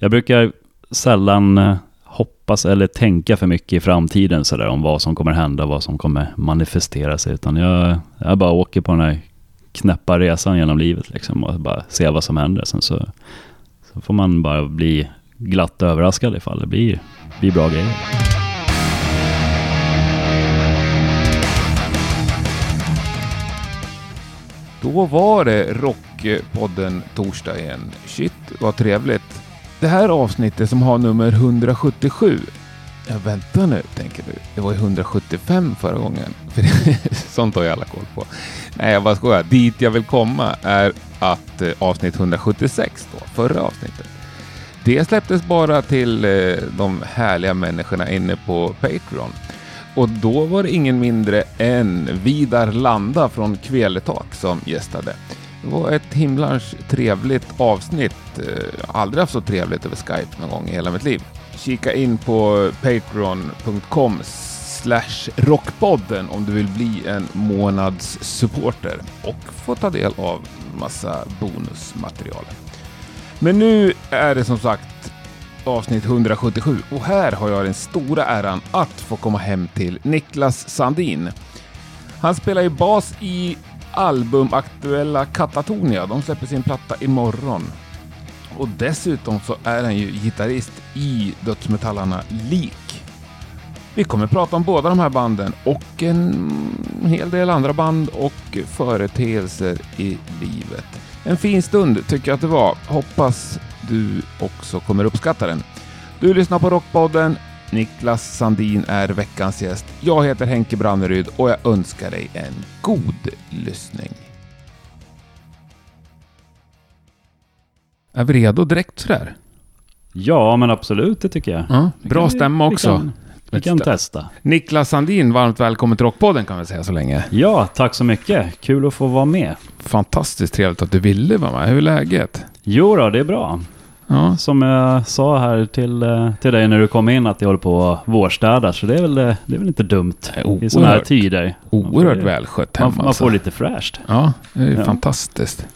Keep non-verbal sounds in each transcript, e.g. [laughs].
Jag brukar sällan eh, hoppas eller tänka för mycket i framtiden sådär om vad som kommer hända, vad som kommer manifestera sig. Utan jag, jag bara åker på den här knäppa resan genom livet liksom och bara se vad som händer. Sen så, så får man bara bli glatt överraskad ifall det blir, blir bra grejer. Då var det Rockpodden torsdag igen. Shit, vad trevligt. Det här avsnittet som har nummer 177. Ja, vänta nu, tänker du. Det var ju 175 förra gången. [laughs] För det, sånt har ju alla koll på. Nej, jag bara skojar. Dit jag vill komma är att eh, avsnitt 176 då, förra avsnittet. Det släpptes bara till eh, de härliga människorna inne på Patreon. Och då var det ingen mindre än Vidar Landa från Kveletak som gästade. Det var ett himlans trevligt avsnitt. Eh, aldrig haft så trevligt över Skype någon gång i hela mitt liv. Kika in på patreon.com slash rockpodden om du vill bli en månads supporter och få ta del av massa bonusmaterial. Men nu är det som sagt avsnitt 177 och här har jag den stora äran att få komma hem till Niklas Sandin. Han spelar ju bas i albumaktuella Katatonia. De släpper sin platta imorgon. Och dessutom så är han ju gitarrist i dödsmetallarna Lik. Vi kommer prata om båda de här banden och en hel del andra band och företeelser i livet. En fin stund tycker jag att det var. Hoppas du också kommer uppskatta den. Du lyssnar på Rockpodden. Niklas Sandin är veckans gäst. Jag heter Henke Branneryd och jag önskar dig en god lyssning. Är vi redo direkt sådär? Ja, men absolut, det tycker jag. Ja, bra kan vi- stämma vi också. kan- Vi kan testa. Niklas Sandin, varmt välkommen till Rockpodden kan vi säga så länge. Ja, tack så mycket. Kul att få vara med. Fantastiskt trevligt att du ville vara med. Hur är läget? Jo då, det är bra. Ja, Som jag sa här till, eh, till dig när du kom in att jag håller på att vårstäda, så det är väl, eh, det är väl inte dumt i sådana här oerhört, tider. oerhört välskött hemma. Man, man alltså. får lite fräscht. Ja, det är Ja. fantastiskt.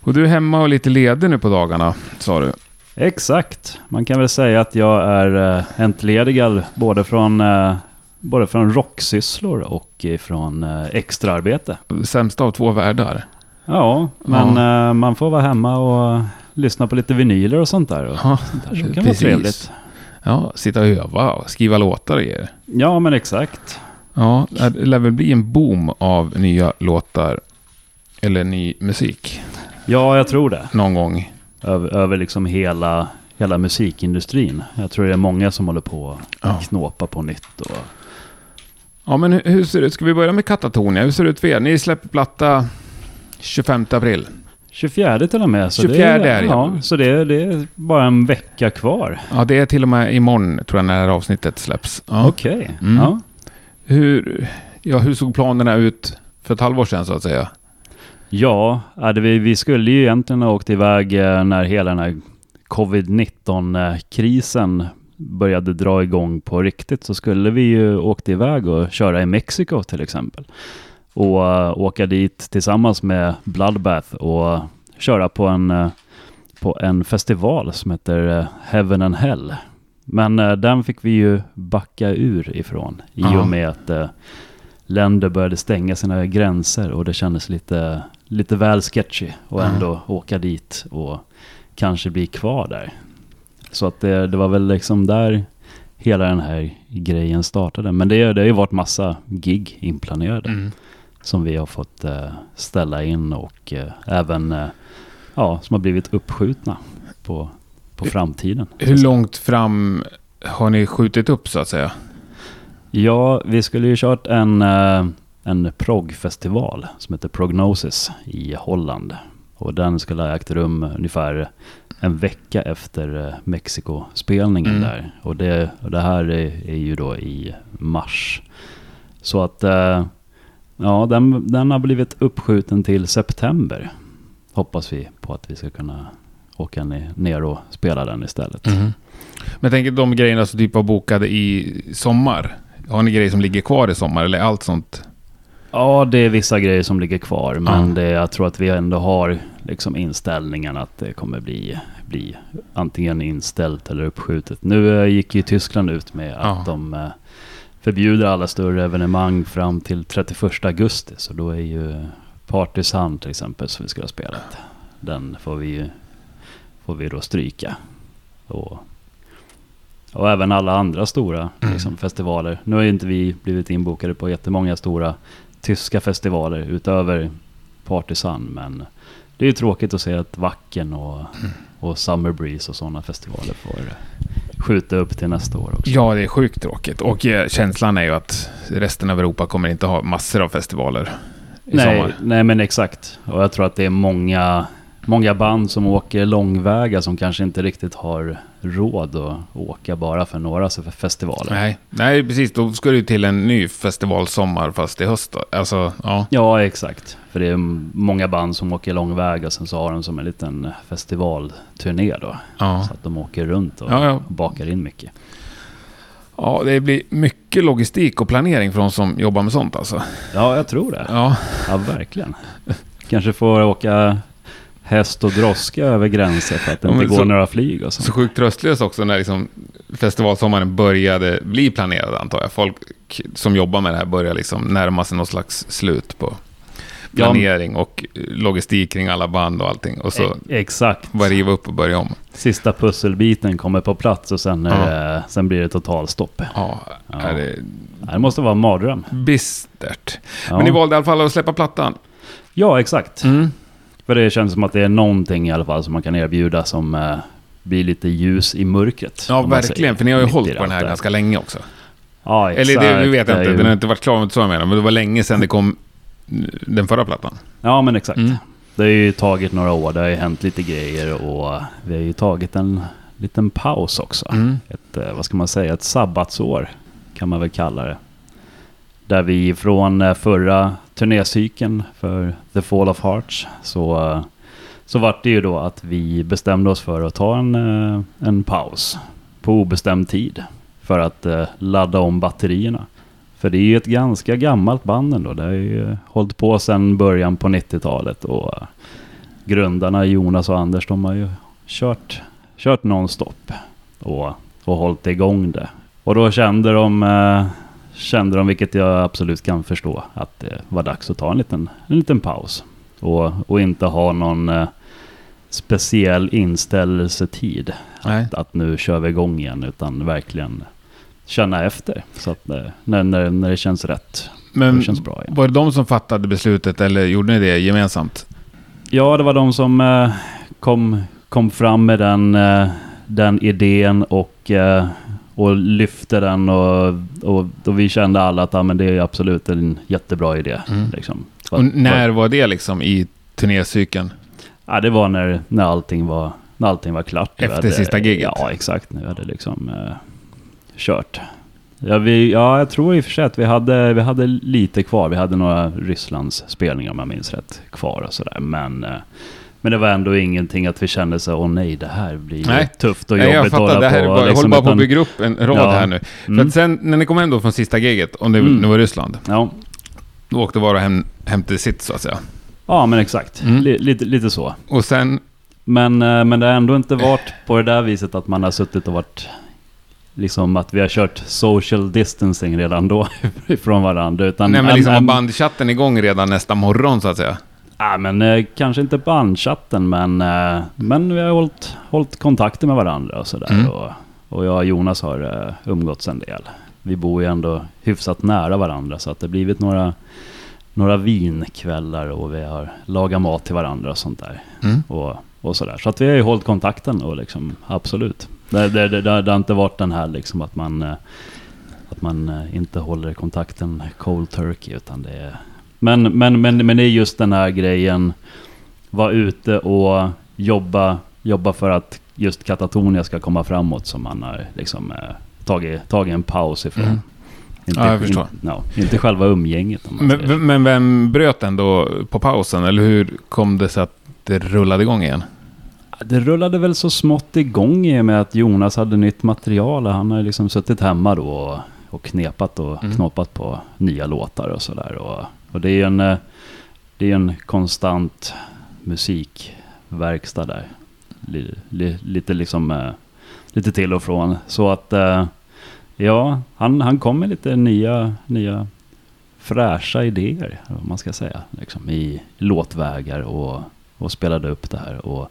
Och du är hemma och lite ledig nu på dagarna, sa du. Exakt. Man kan väl säga att jag är eh, entledigad både från, eh, både från rocksysslor och från eh, extraarbete. Sämsta av två världar. Ja, men eh, man får vara hemma och lyssna på lite vinyler och sånt där. Och Ja, sånt där som kan vara precis. trevligt. Ja, sitta och öva och skriva låtar och grejer. Ja, men exakt. Ja, det lär väl bli en boom av nya låtar. Eller ny musik. Ja, jag tror det. Någon gång. Över, över liksom hela, hela musikindustrin. Jag tror det är många som håller på Ja. att knåpa på nytt. Och, Ja, men hur, hur ser det ut? Ska vi börja med Katatonia? Hur ser det ut för er? Ni släpper platta 25 april. 24 till och med. Så 24 det, är ja. Så det, är- det är bara en vecka kvar. Ja, det är till och med imorgon, tror jag, när det här avsnittet släpps. Ja. Okej. Mm. Ja. Hur, ja, hur såg planerna ut för ett halvår sedan, så att säga? Ja, vi, vi skulle ju egentligen ha åkt iväg eh, när hela den här covid-19-krisen började dra igång på riktigt så skulle vi ju åkt iväg och köra i Mexiko till exempel. Och eh, åka dit tillsammans med Bloodbath och köra på en, eh, på en festival som heter eh, Heaven and Hell. Men den fick vi ju backa ur ifrån i och med att länder började stänga sina gränser och det kändes lite, lite väl sketchy och ändå åka dit och kanske bli kvar där. Så att det, det var väl liksom där hela den här grejen startade. Men det, det har ju varit massa gig inplanerade Mm. Som vi har fått eh, ställa in och eh, även eh, ja, som har blivit uppskjutna på, på framtiden. Hur långt fram har ni skjutit upp, så att säga? Ja, vi skulle ju kört en, en proggfestival som heter Prognosis i Holland. Och den skulle ha ägt rum ungefär en vecka efter Mexiko-spelningen Mm. där. Och det, och det här är, är ju då i mars. Så att ja, den, den har blivit uppskjuten till september. Hoppas vi på att vi ska kunna åka ne- ner och spela den istället. Men jag tänker de grejerna som typ var bokade i sommar. Har ni grejer som ligger kvar i sommar eller allt sånt? Ja, det är vissa grejer som ligger kvar, men Ja. det, jag tror att vi ändå har liksom inställningen att det kommer bli, bli antingen inställt eller uppskjutet. Nu eh, gick ju Tyskland ut med att Ja. de eh, förbjuder alla större evenemang fram till 31 augusti. Så då är ju Partisan till exempel som vi skulle ha spelat. Den får vi, får vi då stryka. Och, och även alla andra stora Mm. liksom, festivaler. Nu har ju inte vi blivit inbokade på jättemånga stora tyska festivaler utöver Partisan. Men det är ju tråkigt att se att Wacken och, och Summer Breeze och sådana festivaler får skjuta upp till nästa år också. Ja, det är sjukt tråkigt. Och eh, känslan är ju att resten av Europa kommer inte ha massor av festivaler i Nej, sommar. nej men exakt. Och jag tror att det är många, många band som åker långväga som kanske inte riktigt har råd att åka bara för några festivaler. Nej, nej, precis. Då ska det ju till en ny festivalsommar fast i höst. då. Alltså, ja. Ja, exakt. För det är många band som åker långväga och sen så har de som en liten festivalturné då. Ja. Så att de åker runt och Ja, ja. bakar in mycket. ja, det blir mycket logistik och planering för de som jobbar med sånt alltså. Ja, jag tror det. Ja, Ja, verkligen. Kanske får åka häst och droska över gränser för att det Ja, inte går så- några flyg och så så. sjukt tröstlös också när liksom festivalsommaren började bli planerad antar jag. Folk som jobbar med det här börjar liksom närma sig något slags slut på Ja. planering och logistik kring alla band och allting. Och så E- Exakt. bara riva upp och börja om. Sista pusselbiten kommer på plats och sen, är det, sen blir det totalstopp. Ja, Ja. det Det måste vara en mardröm. bistert. Ja. Men ni valde i alla fall att släppa plattan. ja, exakt. Mm. För det känns som att det är någonting i alla fall som man kan erbjuda som eh, blir lite ljus i mörkret. Ja, om verkligen. För ni har ju hållit på den här ganska länge också. Ja, exakt. Eller det, det vet jag Det är inte, den har inte varit klar med så menar. Men det var länge sedan det kom den förra plattan. Ja, men exakt. Mm. Det har ju tagit några år, det har ju hänt lite grejer och vi har ju tagit en liten paus också. Mm. Ett, eh, vad ska man säga, ett sabbatsår kan man väl kalla det. Där vi från eh, förra turnécykeln för The Fall of Hearts så, så vart det ju då att vi bestämde oss för att ta en, eh, en paus på obestämd tid för att eh, ladda om batterierna. För det är ju ett ganska gammalt band ändå. Det har ju eh, hållit på sedan början på 90-talet och grundarna Jonas och Anders de har ju kört, kört nonstop och, och hållit igång det. Och då kände de, kände de, vilket jag absolut kan förstå, att det var dags att ta en liten, en liten paus. Och, och inte ha någon eh, speciell inställelsetid. Att, att nu kör vi igång igen, utan verkligen känna efter. Så att eh, när, när, när det känns rätt, Men det känns bra igen. var det de som fattade beslutet eller gjorde ni det gemensamt? Ja, det var de som eh, kom, kom fram med den, eh, den idén och, eh, och lyfte den och, och, och vi kände alla att ja, men det är absolut en jättebra idé. Mm. Liksom. Och när var det liksom i turnécykeln? Ja, det var när, när, allting var, när allting var klart. Efter sista giget? Ja, exakt. Nu hade liksom eh, kört. Ja, vi, ja, jag tror i och för sig att vi hade, vi hade lite kvar. Vi hade några Rysslands spelningar om jag minns rätt kvar och sådär. Men, eh, men det var ändå ingenting att vi kände så åh nej, det här blir Nej. tufft och jobbigt jag att fattar, det här är på. bara, jag liksom, håller bara på att bygga upp en rad Ja. här nu. För Mm. att sen när ni kom hem då från sista giget, om det Mm. nu var Ryssland, Ja. då åkte var och hem, hem till sitt så att säga. ja, men exakt. Mm. Li, lite, lite så. Och sen, Men, eh, men det har ändå inte varit på det där viset att man har suttit och varit Liksom att vi har kört social distancing redan då [laughs] ifrån varandra. Utan, nej men en- liksom var en- bandchatten igång redan nästa morgon så att säga. Ja, men eh, kanske inte bandchatten, men, eh, men vi har hållit, hållit kontakter med varandra och sådär. Mm. Och, och jag och Jonas har eh, umgåtts en del. Vi bor ju ändå hyfsat nära varandra, så att det blivit några, några vinkvällar och vi har lagat mat till varandra och sånt där. Mm. Och, och sådär. Så att vi har ju hållit kontakten och liksom, absolut. Det, det, det, det, det har inte varit den här liksom att man, eh, att man eh, inte håller kontakten cold turkey, utan det är... Men, men, men, men det är just den här grejen, vara ute och jobba, jobba för att just Katatonia ska komma framåt som man har liksom eh, tagit, tagit en paus ifrån. Mm. Inte, Ja, jag förstår. In, ja, inte själva umgänget. Men, men vem bröt den då på pausen? Eller hur kom det sig att det rullade igång igen? Det rullade väl så smått igång i och med att Jonas hade nytt material. Han har liksom suttit hemma då och, och knepat och Mm. knoppat på nya låtar och sådär. Och, det är ju en, eh, det är en konstant musikverkstad där. Lite liksom, eh, lite till och från. Så att, eh, ja, han, han kom med lite nya, nya fräscha idéer, vad man ska säga, liksom, i låtvägar och, och spelade upp det här. Och,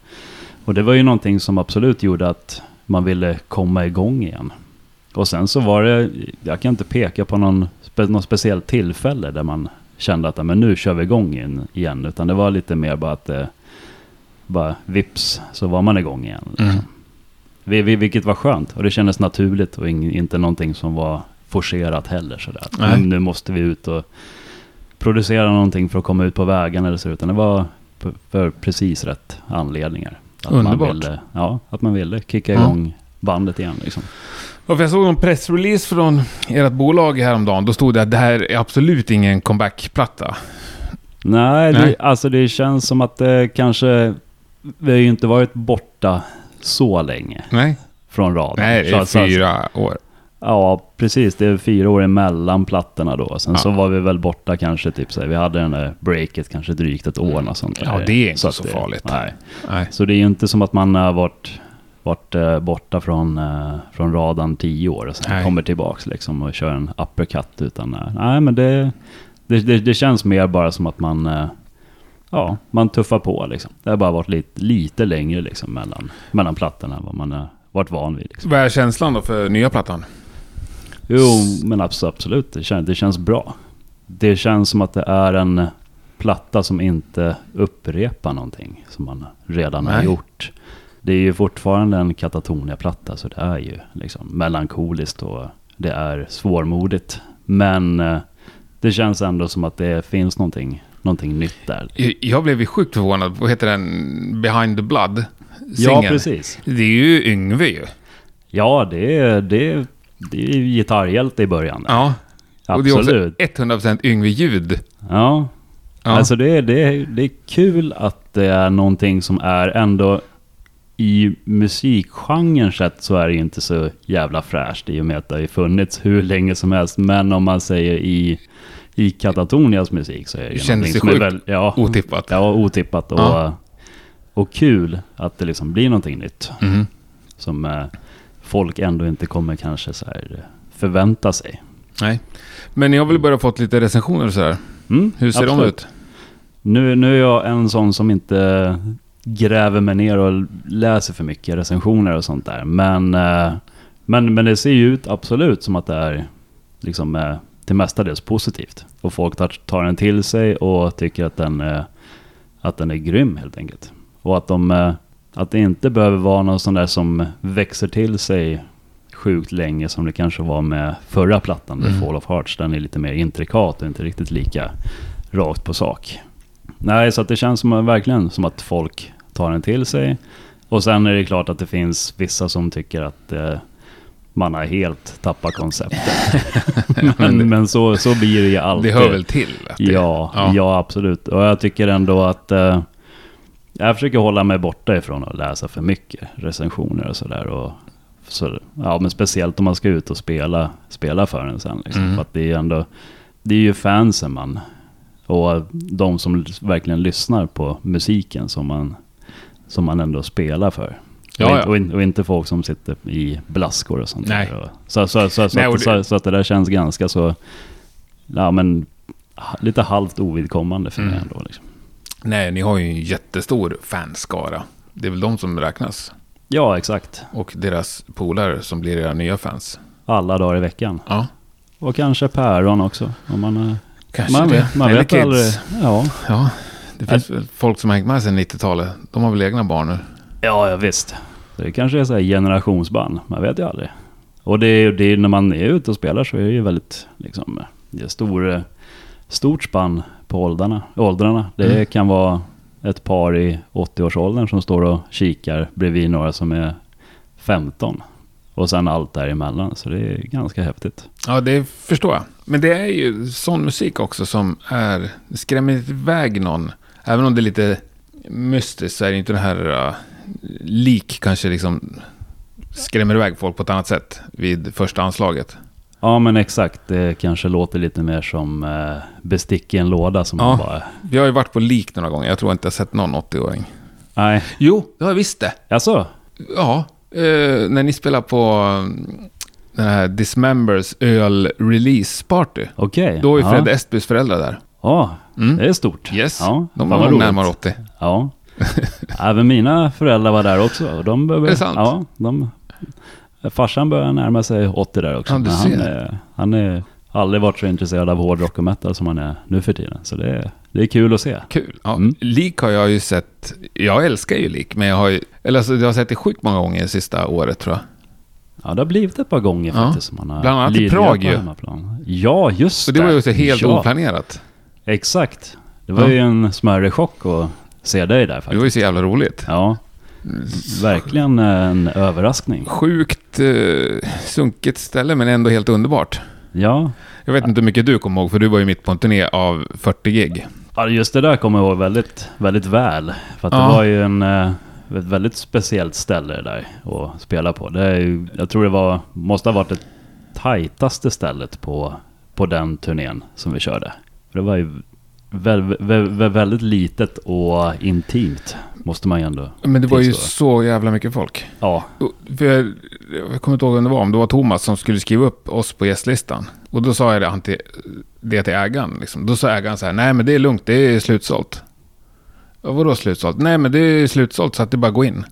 och det var ju någonting som absolut gjorde att man ville komma igång igen. Och sen så var det, jag kan inte peka på någon, någon speciellt tillfälle där man kände att men nu kör vi igång in, igen. Utan det var lite mer bara att det, bara vips så var man igång igen. Liksom. Mm. Vi, vi, vilket var skönt och det kändes naturligt och ing, inte någonting som var forcerat heller. Sådär. Men nu måste vi ut och producera någonting för att komma ut på vägarna eller så. Utan det var för, precis rätt anledningar. Att Underbart. Man ville, ja, att man ville kicka Ja. igång bandet igen. Liksom. Ja, jag såg en pressrelease från ert bolag häromdagen. Då stod det att det här är absolut ingen comeback-platta. Nej, Nej. Det, alltså det känns som att det kanske... Vi har ju inte varit borta så länge Nej, från raden. Nej det Så är så fyra år. Ja, precis. Det är fyra år emellan plattorna då. Sen Ja. så var vi väl borta kanske typ så här, Vi hade den där breaket kanske drygt ett år och sånt där. Ja, det är inte att så det- farligt. Nej. Nej. Så det är ju inte som att man har varit, varit eh, borta från, eh, från radarn tio år och sen Nej. kommer tillbaks liksom och kör en uppercut. Utan, eh, nej, men det, det, det, det känns mer bara som att man, eh, ja, man tuffar på liksom. Det har bara varit lite, lite längre liksom mellan, mellan plattorna än vad man har varit van vid. Liksom. Vad är känslan då för nya plattan? Jo, men abs- absolut. Det känns, det känns bra. Det känns som att det är en platta som inte upprepar någonting som man redan har Nej. gjort. Det är ju fortfarande en Katatonia-platta, så det är ju liksom melankoliskt och det är svårmodigt. Men eh, det känns ändå som att det finns någonting, någonting nytt där. Jag- blev ju sjukt förvånad. Vad heter den? Behind the Blood? Ja, Singeln. precis. Det är ju Yngve ju. Ja, det är, det är, det är gitarrhjälte i början. Ja. Och det är Absolut. också 100% Yngve-ljud. Ja, Ja. Alltså det är, det, är, det är kul att det är någonting som är ändå i musikgenren sett så är det ju inte så jävla fräscht i och med att det har ju funnits hur länge som helst. Men om man säger i, i Katatonias musik så är det ju Kändes det som är väl, ja, Otippat. ja, otippat och, Ja. och kul att det liksom blir någonting nytt. Mhm. Som eh, folk ändå inte kommer kanske så här eh, förvänta sig. Nej. Men ni har väl börjat fått lite recensioner och sådär? Mm, Hur ser de absolut. ut? Nu, nu är jag en sån som inte gräver mig ner och läser för mycket recensioner och sånt där. Men, eh, men, men det ser ju ut absolut som att det är liksom, eh, till mestadels positivt. Och folk tar, tar den till sig och tycker att den, eh, att den är grym helt enkelt. Och att, de, att det inte behöver vara någon sån där som växer till sig sjukt länge som det kanske var med förra plattan, The Mm. Fall of Hearts. Den är lite mer intrikat och inte riktigt lika rakt på sak. Nej, så det känns som, verkligen som att folk tar den till sig. Och sen är det klart att det finns vissa som tycker att eh, man har helt tappat konceptet. [laughs] men men så, så blir det ju alltid. Det hör väl till? Att det, Ja, Ja. ja. absolut. Och jag tycker ändå att eh, jag försöker hålla mig borta ifrån att läsa för mycket recensioner och sådär. Och så, ja, men speciellt om man ska ut och spela, spela för en sen. Liksom. Mm. För att det är ju ändå, det är ju fansen man, och de som verkligen lyssnar på musiken som man, som man ändå spelar för. Ja, och, ja. Och, in, och inte folk som sitter i blaskor och sånt Nej. Och, så, så, så, Nej, och att, det- så, att det där känns ganska så, ja men lite halvt ovidkommande för mig Mm. ändå. Liksom. Nej, ni har ju en jättestor fanskara. Det är väl de som räknas. Ja, exakt. Och deras polare som blir era nya fans. Alla dagar i veckan. Ja, Och kanske päron också. Om man, kanske man det. vet, man Eller vet kids. aldrig. Ja. Ja, det finns väl folk som har hängt med sedan 90-talet. De har väl egna barn nu. Ja, ja visst. Det kanske är så här generationsband. Man vet ju aldrig. Och det är, det är, när man är ute och spelar så är det ju väldigt liksom, det är stor, stort spann på åldrarna. åldrarna. Det Mm. kan vara ett par i 80-årsåldern som står och kikar bredvid några som är 15. Och sen allt däremellan. Så det är ganska häftigt. Ja, det förstår jag. Men det är ju sån musik också som är... Skrämmer iväg någon. Även om det är lite mystiskt så är det inte det här... Uh, lik kanske liksom skrämmer iväg folk på ett annat sätt vid första anslaget. Ja men exakt, det kanske låter lite mer som eh, bestick i en låda som Ja. man bara... Vi har ju varit på lik några gånger. Jag tror inte jag sett någon 80-åring. Nej, Jo, det har jag visst det. alltså? Ja, eh, när ni spelar på mm, den här Dismembers öl-release party. Okej. Då var ju ja. Fred Estbys föräldrar där. Ja, Mm. det är stort. Yes, Ja, de var närmare 80. Ja. [laughs] Även mina föräldrar var där också. De behöver, Är det sant? Ja, de, farsan börjar närma sig 80 där också. Ja, han, är, han är aldrig varit så intresserad av hårdrock och metal som han är nu för tiden. Så det är, det är kul att se. Kul. Ja, Mm. Lik har jag ju sett. Jag älskar ju lik, men jag har ju... Eller alltså, jag har sett det sjukt många gånger det sista året tror jag. Ja, det har blivit ett par gånger Ja. faktiskt. Som man har Bland annat i Prag ju. Ja, just Så det var ju också helt ja, oplanerat. Exakt. Det var Ja. ju en smärre chock att se dig där Det faktiskt. var ju så jävla roligt. Ja, verkligen en överraskning. Sjukt eh, sunkigt ställe, men ändå helt underbart. Ja, Jag vet inte hur mycket du kommer ihåg, för du var ju mitt på en turné av 40 gig. Ja, just det där kommer jag ihåg väldigt, väldigt väl. För att Ja. det var ju en, eh, ett väldigt speciellt ställe det där att spela på. Det är ju, jag tror det var, måste ha varit det tajtaste stället på, på den turnén som vi körde. För det var ju väl, väl, väl, väldigt litet och intimt, måste man ju ändå Men det var ju så jävla mycket folk. Ja, För jag, jag kommer inte ihåg vem det var, om det var Thomas som skulle skriva upp oss på gästlistan. Och då sa jag det, han till, det till ägaren. Liksom. Då sa ägaren så här, nej men det är lugnt, det är slutsålt. Ja, vadå slutsålt? Nej men det är slutsålt så att det bara går in.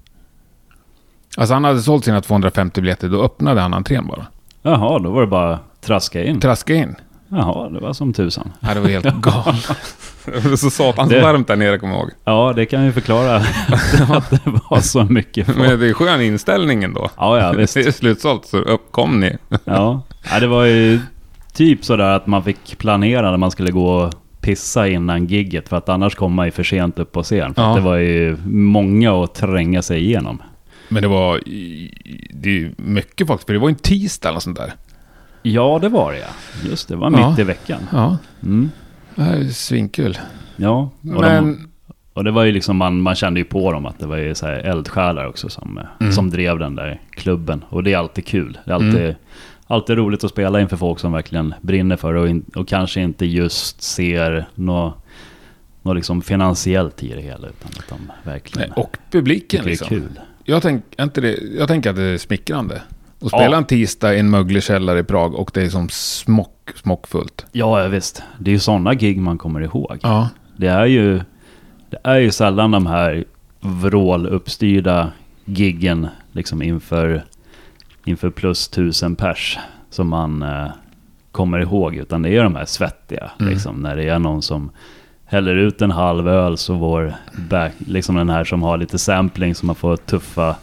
Alltså han hade sålt sina 250 biljetter, då öppnade han entrén bara. jaha, då var det bara att traska in. Traska in. Jaha, det var som tusan. Ja, det var helt [laughs] galet. det var så satans Det- varmt där nere, kommer jag ihåg. Ja, det kan ju förklara [laughs] [laughs] att det var så mycket folk. Men det är skön inställningen då. Ja, ja, visst. Det är slutsålt, så upp kom ni. Ja. ja, det var ju typ sådär att man fick planera när man skulle gå och pissa innan gigget för att annars kom man ju för sent upp på scen. För Ja. att det var ju många att tränga sig igenom. Men det var det är mycket folk, för det var ju en tisdag eller sånt där. Ja, det var det ja. Just det, var Ja. mitt i veckan. Ja, Mm. det här är svinkul. Ja, och, Men, de, och det var ju liksom, man, man kände ju på dem att det var ju så här eldsjälar också som, eh, Mm. som drev den där klubben. Och det är alltid kul. Det är alltid, Mm. alltid roligt att spela inför folk som verkligen brinner för det och, in, och kanske inte just ser något nå liksom finansiellt i det hela. Utan att de verkligen nej, och publiken tycker det är liksom. kul. Jag, tänk, inte det, jag tänker att det är smickrande. Att spela Ja. en tisdag i en möglig källare i Prag och det är som smock, smockfullt. Ja, ja, visst. Det är ju sådana gig man kommer ihåg. Ja. Det är ju, det är ju sällan de här vråluppstyrda giggen liksom inför, inför plus tusen pers som man eh, kommer ihåg. Utan det är de här svettiga. Mm. Liksom, när det är någon som häller ut en halv öl så vår back, liksom den här som har lite sampling som man får tuffa,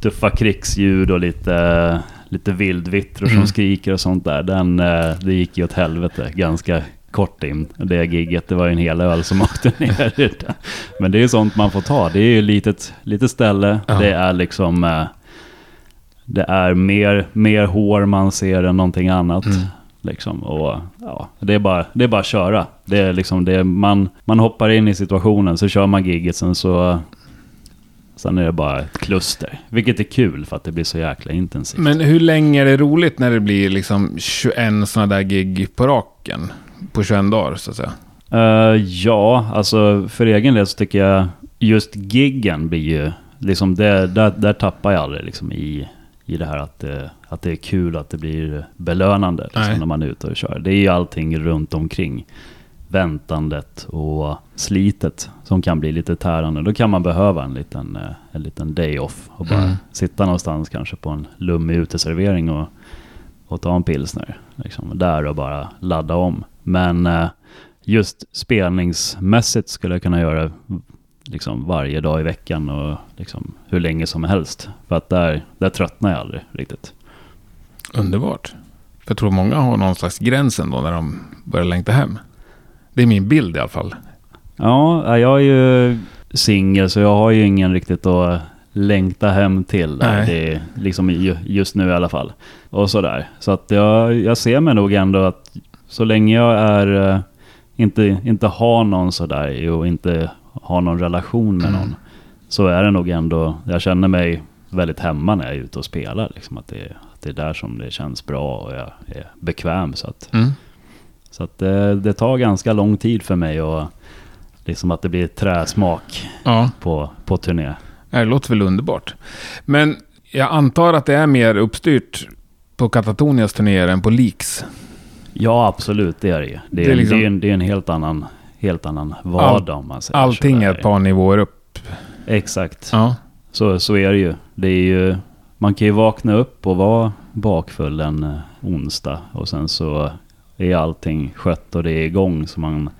tuffa krigsljud och lite, lite vildvittror som Mm. skriker och sånt där. Den, eh, det gick ju åt helvete ganska kort in. Det gigget, det var ju en hel öl som [laughs] åkte ner. Men det är ju sånt man får ta. Det är ju ett litet, litet ställe. Ja. Det är liksom... eh, Det är mer, mer hår man ser än någonting annat. Mm. Liksom. Och, ja, det, är bara, det är bara att köra. Det är liksom det, man, man hoppar in i situationen, så kör man gigget, sen så... Sen är det bara ett kluster. Vilket är kul för att det blir så jäkla intensivt. Men hur länge är det roligt när det blir liksom 21 sådana där gig på raken? På 21 dagar, så att säga. Eh, ja, alltså för egen del så tycker jag just giggen blir ju, liksom det, där, där tappar jag aldrig liksom i, i det här att det, att det är kul, att det blir belönande liksom, när man är ute och kör. Det är ju allting runt omkring. Väntandet och slitet som kan bli lite tärande. Då kan man behöva en liten, eh, en liten day off och bara Mm. sitta någonstans kanske på en lummig uteservering och, och ta en pilsner. Liksom, där och bara ladda om. Men eh, just spelningsmässigt skulle jag kunna göra liksom varje dag i veckan och liksom hur länge som helst. För att där, där tröttnar jag aldrig riktigt. Underbart. För jag tror många har någon slags gräns ändå när de börjar längta hem. Det är min bild i alla fall. Ja, jag är ju singel så jag har ju ingen riktigt att längta hem till. Där. Det är liksom ju- just nu i alla fall. Och sådär. Så att jag, jag ser mig nog ändå att så länge jag är eh, inte, inte har någon sådär och inte har någon relation med Mm. någon. Så är det nog ändå, jag känner mig väldigt hemma när jag är ute och spelar. Liksom, att, det, att det är där som det känns bra och jag är bekväm. Så att, Mm. Så att det, det tar ganska lång tid för mig och liksom att det blir träsmak Ja, på, på turné. det låter väl underbart. Men jag antar att det är mer uppstyrt på Katatonias turnéer än på Leaks. Ja, absolut, det är det ju. Det är, Det är liksom- det är, en, det är en helt annan, helt annan vardag om man säger Allting är ett par nivåer upp. Exakt. Ja. Så, så är det ju. Det är ju. Man kan ju vakna upp och vara bakfull en eh, onsdag och sen så är allting skött och det är igång så man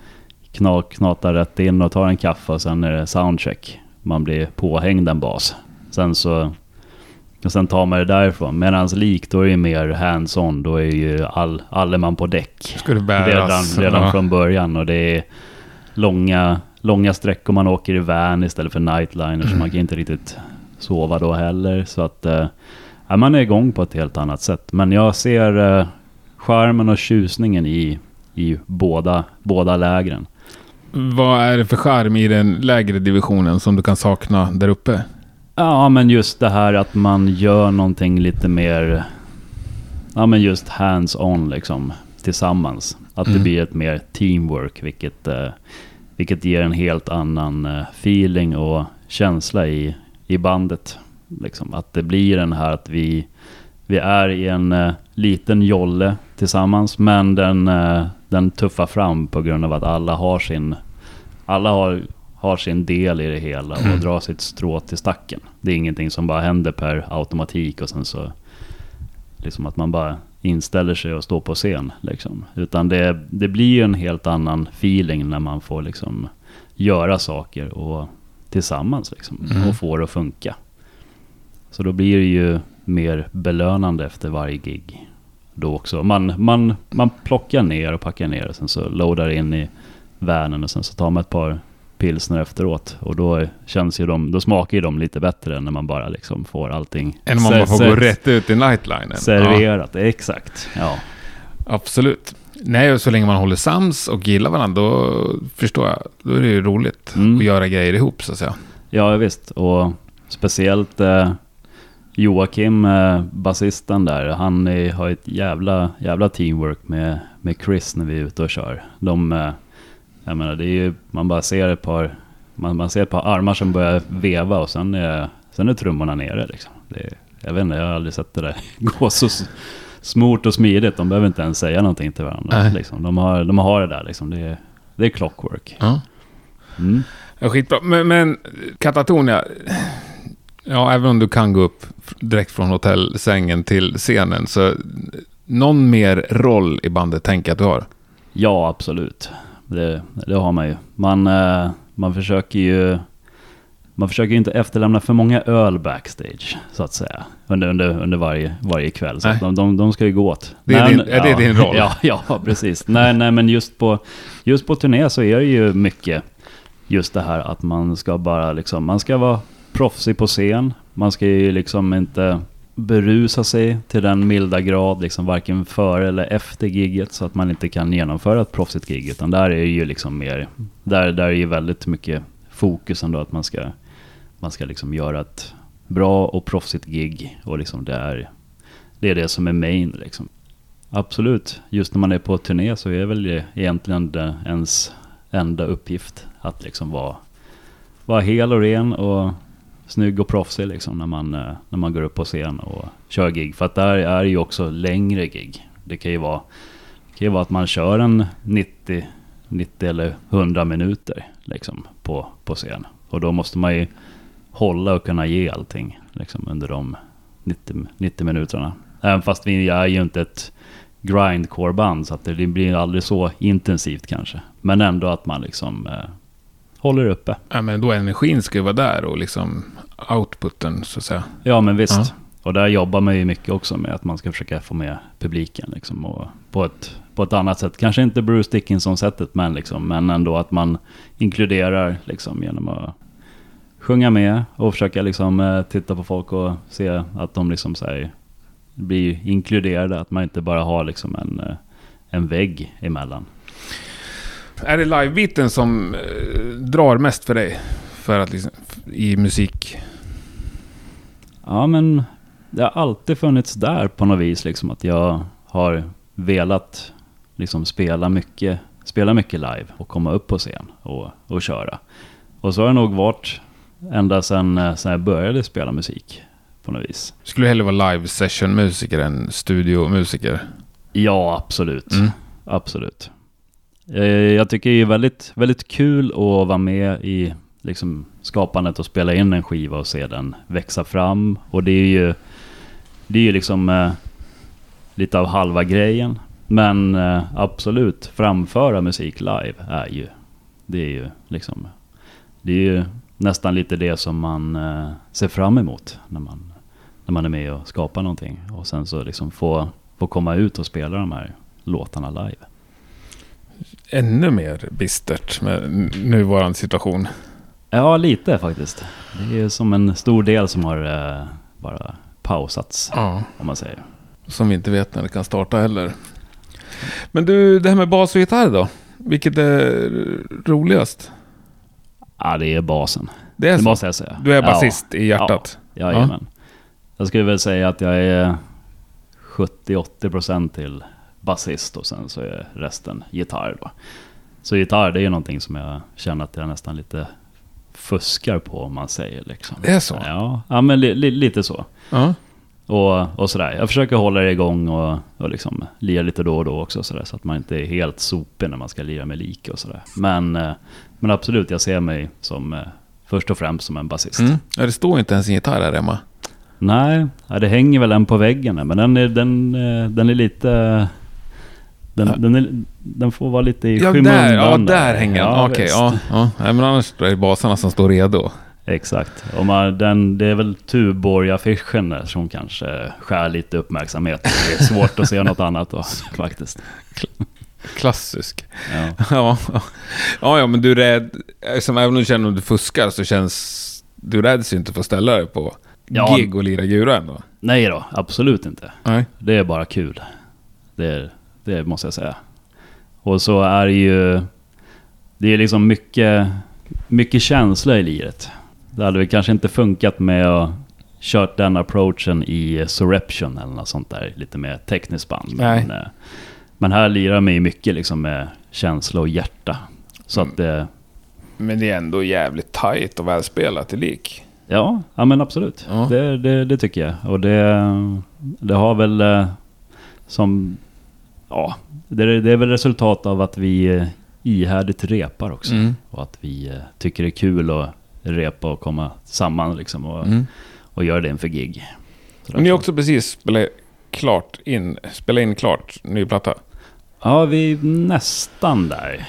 knak, knatar rätt in och tar en kaffe och sen är det soundcheck. Man blir påhängd en bas. Sen så och sen tar man det därifrån. Medan lik då är det mer hands-on. Då är ju all, all man på däck. Ska det Redan, bäras. redan ja. från början och det är långa, långa sträckor man åker i van istället för nightliner så Mm. man kan inte riktigt sova då heller. Så att eh, ja, man är igång på ett helt annat sätt. Men jag ser charmen och tjusningen i, i båda, båda lägren. Vad är det för charm i den lägre divisionen som du kan sakna där uppe? Ja, men just det här att man gör någonting lite mer... Ja, men just hands-on liksom tillsammans. Att det Mm. blir ett mer teamwork, vilket, eh, vilket ger en helt annan eh, feeling och känsla i, i bandet. Liksom. Att det blir den här att vi, vi är i en eh, liten jolle tillsammans, men den, eh, den tuffar fram på grund av att alla har sin... Alla har, har sin del i det hela och Mm. drar sitt strå till stacken. Det är ingenting som bara händer per automatik och sen så... Liksom att man bara inställer sig och står på scen. Liksom. Utan det, det blir ju en helt annan feeling när man får liksom göra saker och tillsammans liksom, Mm. och få det att funka. Så då blir det ju mer belönande efter varje gig. Då också. Man, man, man plockar ner och packar ner och sen så loadar in i vanen och sen så tar man ett par pilsner efteråt. Och då känns ju de, då smakar ju de lite bättre än när man bara liksom får allting Än om man bara får gå rätt ut i nightlinen. Ja, serverat. Exakt. Ja. absolut. Nej, så länge man håller sams och gillar varandra, då förstår jag. Då är det ju roligt Mm. att göra grejer ihop, så att säga. ja, visst. Och speciellt eh, Joakim, eh, basisten där, han är, har ett jävla, jävla teamwork med, med Chris när vi är ute och kör. De, eh, jag menar, det är ju, man bara ser ett par, man, man ser ett par armar som börjar veva och sen är, sen är trummorna nere liksom. Det, jag vet inte, jag har aldrig sett det där [laughs] gå så smort och smidigt. De behöver inte ens säga någonting till varandra. Nej. Liksom. De, har, de har det där liksom. Det är, det är clockwork. Ja. Mm. Ja, skitbra. Men, men Katatonia, ja, även om du kan gå upp direkt från hotellsängen till scenen, så någon mer roll i bandet tänker jag att du har. Ja, absolut. Det, det har man ju. Man, eh, man försöker ju... Man försöker ju inte efterlämna för många öl backstage, så att säga. Under, under, under varje, varje kväll. Så de, de, de ska ju gå åt. Det är Men- din- är det ja, din roll? [laughs] Ja, ja precis. nej, nej, men just på, just på turné så är det ju mycket just det här att man ska bara liksom... Man ska vara proffsig på scen. Man ska ju liksom inte berusa sig till den milda grad, liksom varken före eller efter gigget så att man inte kan genomföra ett proffsigt gig. Utan där är ju liksom mer, där, där är ju väldigt mycket fokus ändå att man ska, man ska liksom göra ett bra och proffsigt gig. Och liksom det är det, är det som är main liksom. Absolut, just när man är på turné så är väl det egentligen det ens enda uppgift att liksom vara, vara hel och ren och snygg och proffsig liksom när man, eh, när man går upp på scen och kör gig. För att där är ju också längre gig. Det kan ju vara, kan ju vara att man kör en 90, 90 eller 100 minuter liksom på, på scen. Och då måste man ju hålla och kunna ge allting liksom under de 90, 90 minuterna. Även fast vi är ju inte ett grindcore-band så att det blir aldrig så intensivt kanske. Men ändå att man liksom eh, håller uppe. Ja, men då energin ska ju vara där och liksom outputen, så att säga. Ja men visst. Ja. Och där jobbar man ju mycket också med att man ska försöka få med publiken liksom, och på, ett, på ett annat sätt. Kanske inte Bruce Dickinson-sättet men, liksom, men ändå att man inkluderar liksom, genom att sjunga med och försöka liksom, eh, titta på folk och se att de liksom, så här, blir inkluderade. Att man inte bara har liksom, en, eh, en vägg emellan. Är det livebiten som eh, drar mest för dig? För att liksom, i musik? Ja men det har alltid funnits där på något vis. Liksom, att jag har velat liksom, spela, mycket, spela mycket live och komma upp på scen och, och köra. Och så har det nog varit ända sedan, eh, sedan jag började spela musik på något vis. Skulle du hellre vara live session-musiker än studiomusiker? Ja, absolut. Mm. Absolut. Eh, jag tycker det är väldigt, väldigt kul att vara med i liksom, skapandet och spela in en skiva och se den växa fram. Och det är ju, det är ju liksom eh, lite av halva grejen. Men eh, absolut, framföra musik live är ju, det är ju liksom, det är ju nästan lite det som man eh, ser fram emot när man, när man är med och skapar någonting. Och sen så liksom få, få komma ut och spela de här låtarna live. Ännu mer bistert med nuvarande situation. Ja, lite faktiskt. Det är som en stor del som har eh, bara pausats, Ja. om man säger. Som vi inte vet när det kan starta heller. Men du, det här med bas och gitarr då? Vilket är roligast? Ja, det är basen. Det är Det måste jag säga. Du är Ja, basist i hjärtat? Ja, jajamän. Jag skulle väl säga att jag är 70-80% till basist och sen så är resten gitarr då. Så gitarr, det är ju någonting som jag känner att jag nästan lite fuskar på om man säger liksom. Det är så? Ja, ja men li, li, lite så. Ja. Och, och sådär. Jag försöker hålla det igång och, och liksom lira lite då och då också sådär, så att man inte är helt sopig när man ska lira med lik och sådär. Men, eh, men absolut, jag ser mig som eh, först och främst som en basist. Mm. ja. Det står inte ens en gitarr här hemma. Nej, ja, det hänger väl en på väggen men den är, den, eh, den är lite... Den, Ja. den, är, den får vara lite i Ja, skymundan. där, ja, där hänger den. Ja, Okej, ja, ja. Men annars är det basarna som står redo. Exakt. Och man, den, det är väl Tuborg-affischen där som kanske skär lite uppmärksamhet. Det är svårt att se något annat då, [laughs] faktiskt. Klassisk. Ja. Ja, ja. ja, men du rädd. Som även om du känner att du fuskar så känns... Du räds ju inte för att ställa dig på Ja. gig och lira gura ändå. Nej då, absolut inte. Nej. Det är bara kul. Det, är- det måste jag säga. Och så är det ju... Det är liksom mycket, mycket känsla i liret. Det hade väl kanske inte funkat med att kört den approachen i Surreption eller något sånt där. Lite mer tekniskt band. Men, eh, men här lirar man ju mycket liksom med känsla och hjärta. Så att det... Men det är ändå jävligt tajt och välspelat i lik. Ja, ja men absolut. Ja. Det, det, det tycker jag. Och det, det har väl eh, som... Ja, det, är- det är väl resultat av att vi eh, ihärdigt repar också. Mm. Och att vi eh, tycker det är kul att repa och komma samman liksom och, Mm. och göra det inför gig. Men ni har också precis spelat klart in, spelat in klart ny platta. Ja, vi är nästan där.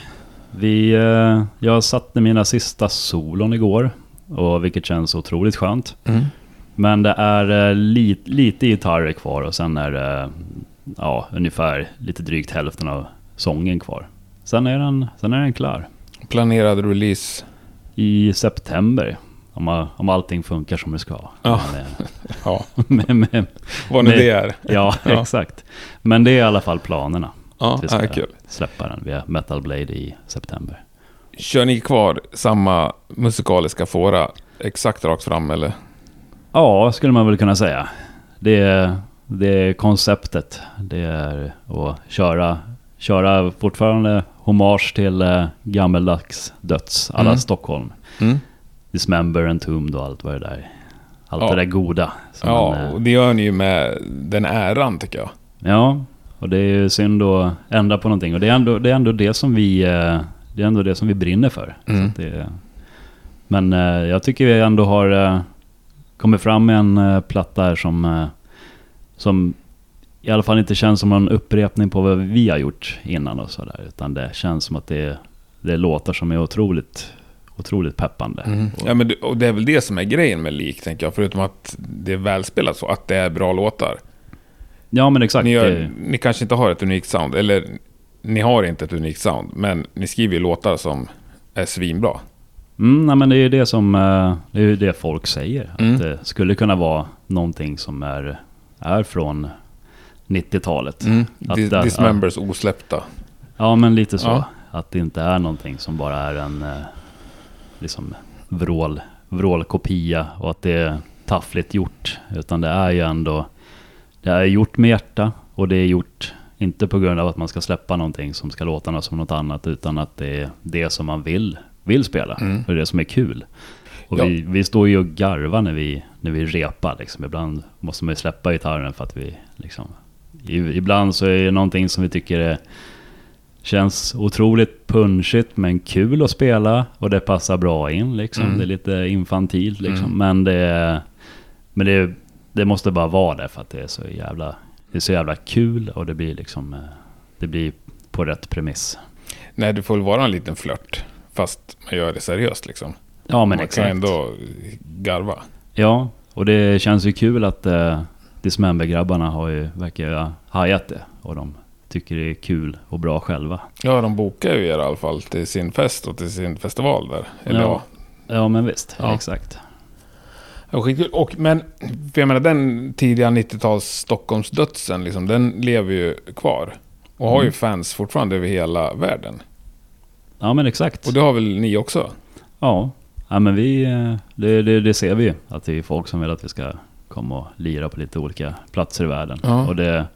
Vi, eh, jag satte mina sista solon igår. Och vilket känns otroligt skönt. Mm. Men det är eh, li, lite gitarrer kvar och sen är det ja, ungefär lite drygt hälften av sången kvar. Sen är den, sen är den klar. Planerad release. I september. Om, om allting funkar som det ska. Ja. Men, eh, [laughs] Ja, [laughs] med, med, vad nu det är. ja, [laughs] Ja. exakt. Men det är i alla fall planerna. Ja, Att vi ja, ska kul. släppa den via Metal Blade i september. Kör ni kvar samma musikaliska fåra exakt rakt fram eller? Ja, skulle man väl kunna säga. Det är, det är konceptet. Det är att köra, köra fortfarande hommage till eh, gammeldags döds, alla Mm. Stockholm. Mm. Dismember, Entombed och allt vad det där Allt Ja. det där goda. Ja, man, eh, och det gör ni ju med den äran tycker jag. ja, och det är ju synd att ändra på någonting. Och det är ändå det, är ändå det som vi eh, det är ändå det som vi brinner för. Mm. det, men eh, jag tycker vi ändå har kommit fram med en platta här som, som i alla fall inte känns som en upprepning på vad vi har gjort innan och sådär. Utan det känns som att det är, det är låtar som är otroligt, otroligt peppande. Mm. Ja, men det, och det är väl det som är grejen med lik, tänker jag. Förutom att det är välspelat så, att det är bra låtar. Ja men exakt. Ni, gör, det, ni kanske inte har ett unikt sound, eller ni har inte ett unikt sound, men ni skriver ju låtar som är svinbra. mm, nej, men det är ju det som eh, det är ju det folk säger. Mm. Att det skulle kunna vara någonting som är, är från 90-talet. Mm. Dis- Dismembers osläppta. Ja, men lite så. Ja. Att det inte är någonting som bara är en eh, liksom vrål, vrålkopia och att det, taffligt gjort. Utan det är ju ändå, det är gjort med hjärta och det är gjort inte på grund av att man ska släppa någonting som ska låta något som något annat utan att det är det som man vill, vill spela. Mm. Och det är det som är kul. Och Ja. vi, vi står ju och garvar när vi, när vi repar. Liksom. Ibland måste man ju släppa gitarren för att vi liksom... Ibland så är det någonting som vi tycker är, känns otroligt punchigt men kul att spela och det passar bra in liksom. Mm. Det är lite infantilt liksom. Mm. Men, det, men det, det måste bara vara det för att det är så jävla, det är så jävla kul och det blir liksom... eh, Det blir på rätt premiss. Nej, det får väl vara en liten flört. Fast man gör det seriöst liksom. Ja men man exakt. kan ändå garva. Ja, och det känns ju kul att eh, Dismember-grabbarna har ju, verkar ha hajat det. Och de tycker det är kul och bra själva. Ja, de bokar ju er i alla fall till sin fest och till sin festival där. Eller ja. Ja. Men visst, Ja. exakt. Ja, skitkul. Och, men, för jag menar den tidiga 90-tals Stockholmsdödsen, liksom, den lever ju kvar. Och har ju Mm. fans fortfarande över hela världen. Ja men exakt. Och det har väl ni också? Ja. Ja, men vi, eh, det, det, det ser vi ju. Att det är folk som vill att vi ska komma och lira på lite olika platser i världen. Ja. Och, det,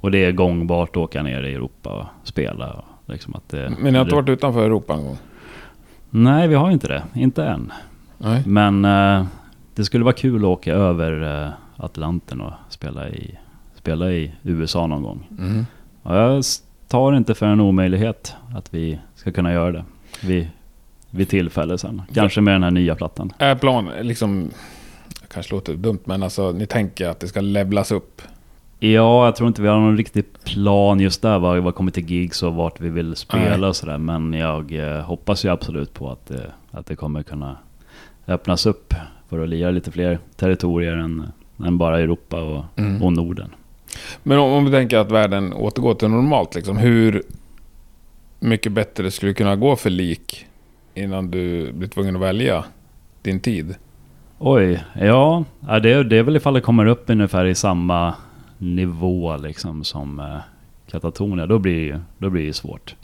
och det är gångbart att åka ner i Europa och spela. Och liksom att det, Men ni har inte varit utanför Europa en gång? Nej, vi har inte det. Inte än. Nej. Men eh, det skulle vara kul att åka över eh, Atlanten och spela i, spela i USA någon gång. Mm. Och jag tar inte för en omöjlighet att vi ska kunna göra det vid, vid tillfälle sen. Kanske med den här nya plattan. Är plan, liksom... det Kanske låter dumt, men alltså ni tänker att det ska levlas upp? Ja, jag tror inte vi har någon riktig plan just där vad, vad kommer till gigs och vart vi vill spela Nej. och sådär. Men jag eh, hoppas ju absolut på att, eh, att det kommer kunna öppnas upp för att lira lite fler territorier än, än bara Europa och, Mm. och Norden. Men om, om vi tänker att världen återgår till normalt, liksom, hur mycket bättre det skulle kunna gå för lik innan du blir tvungen att välja din tid? Oj, ja, det, det är väl ifall det kommer upp ungefär i samma nivå liksom som eh, Katatonia. Då blir, det- då blir det svårt.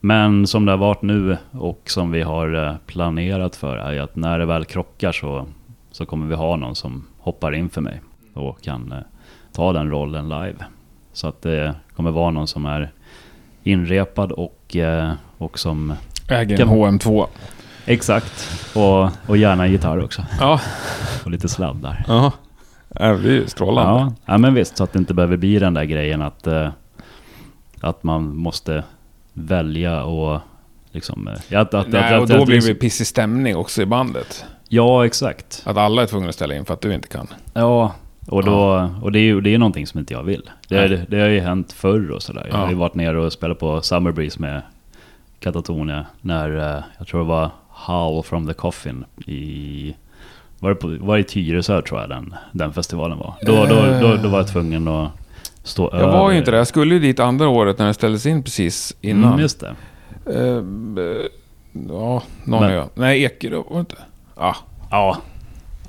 Men som det har varit nu och som vi har eh, planerat för är att när det väl krockar så, så kommer vi ha någon som hoppar in för mig och kan eh, ta den rollen live. Så att det kommer vara någon som är inrepad och, eh, och som... Äger en HM2. Exakt. Och, och gärna en gitarr också. Ja. Och lite sladdar. Ja. Det är ju strålande. Ja, ja, men visst. Så att det inte behöver bli den där grejen att, eh, att man måste välja och liksom... eh, Ja, att, att, Nej, att, och då blir det pissig stämning också i bandet. Ja, exakt. Att alla är tvungna att ställa in för att du inte kan. Ja, och, då, och det är ju det är någonting som inte jag vill. Det, Nej. det, har ju hänt förr och sådär. Jag har ju varit nere och spelat på Summer Breeze med Katatonia när, eh, jag tror det var Howl from the Coffin i... Var det, på, var det i Tyresö tror jag den, den festivalen var. Då, då, då, då var jag tvungen att stå över. Jag var ju inte där. Jag skulle ju dit andra året när det ställdes in precis innan. Mm, just det. Eh, ja, någon Men- jag. Nej, Ekerö var det inte. Ja, Ja.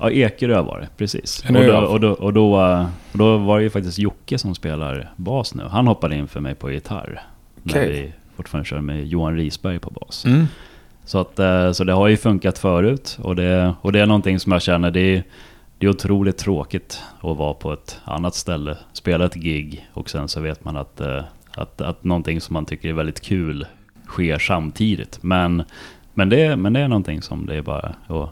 Ja, Ekerö var det, precis. Och ö då, och, då, och, då, och då var det ju faktiskt Jocke som spelar bas nu. Han hoppade in för mig på gitarr. När vi fortfarande kör med Johan Risberg på bas. mm. Så, att, eh, så det har ju funkat förut. Och det, och det är någonting som jag känner, det är, det är otroligt tråkigt att vara på ett annat ställe, spela ett gig och sen så vet man att, eh, att, att någonting som man tycker är väldigt kul sker samtidigt. Men, men, det, men det är någonting som det är bara att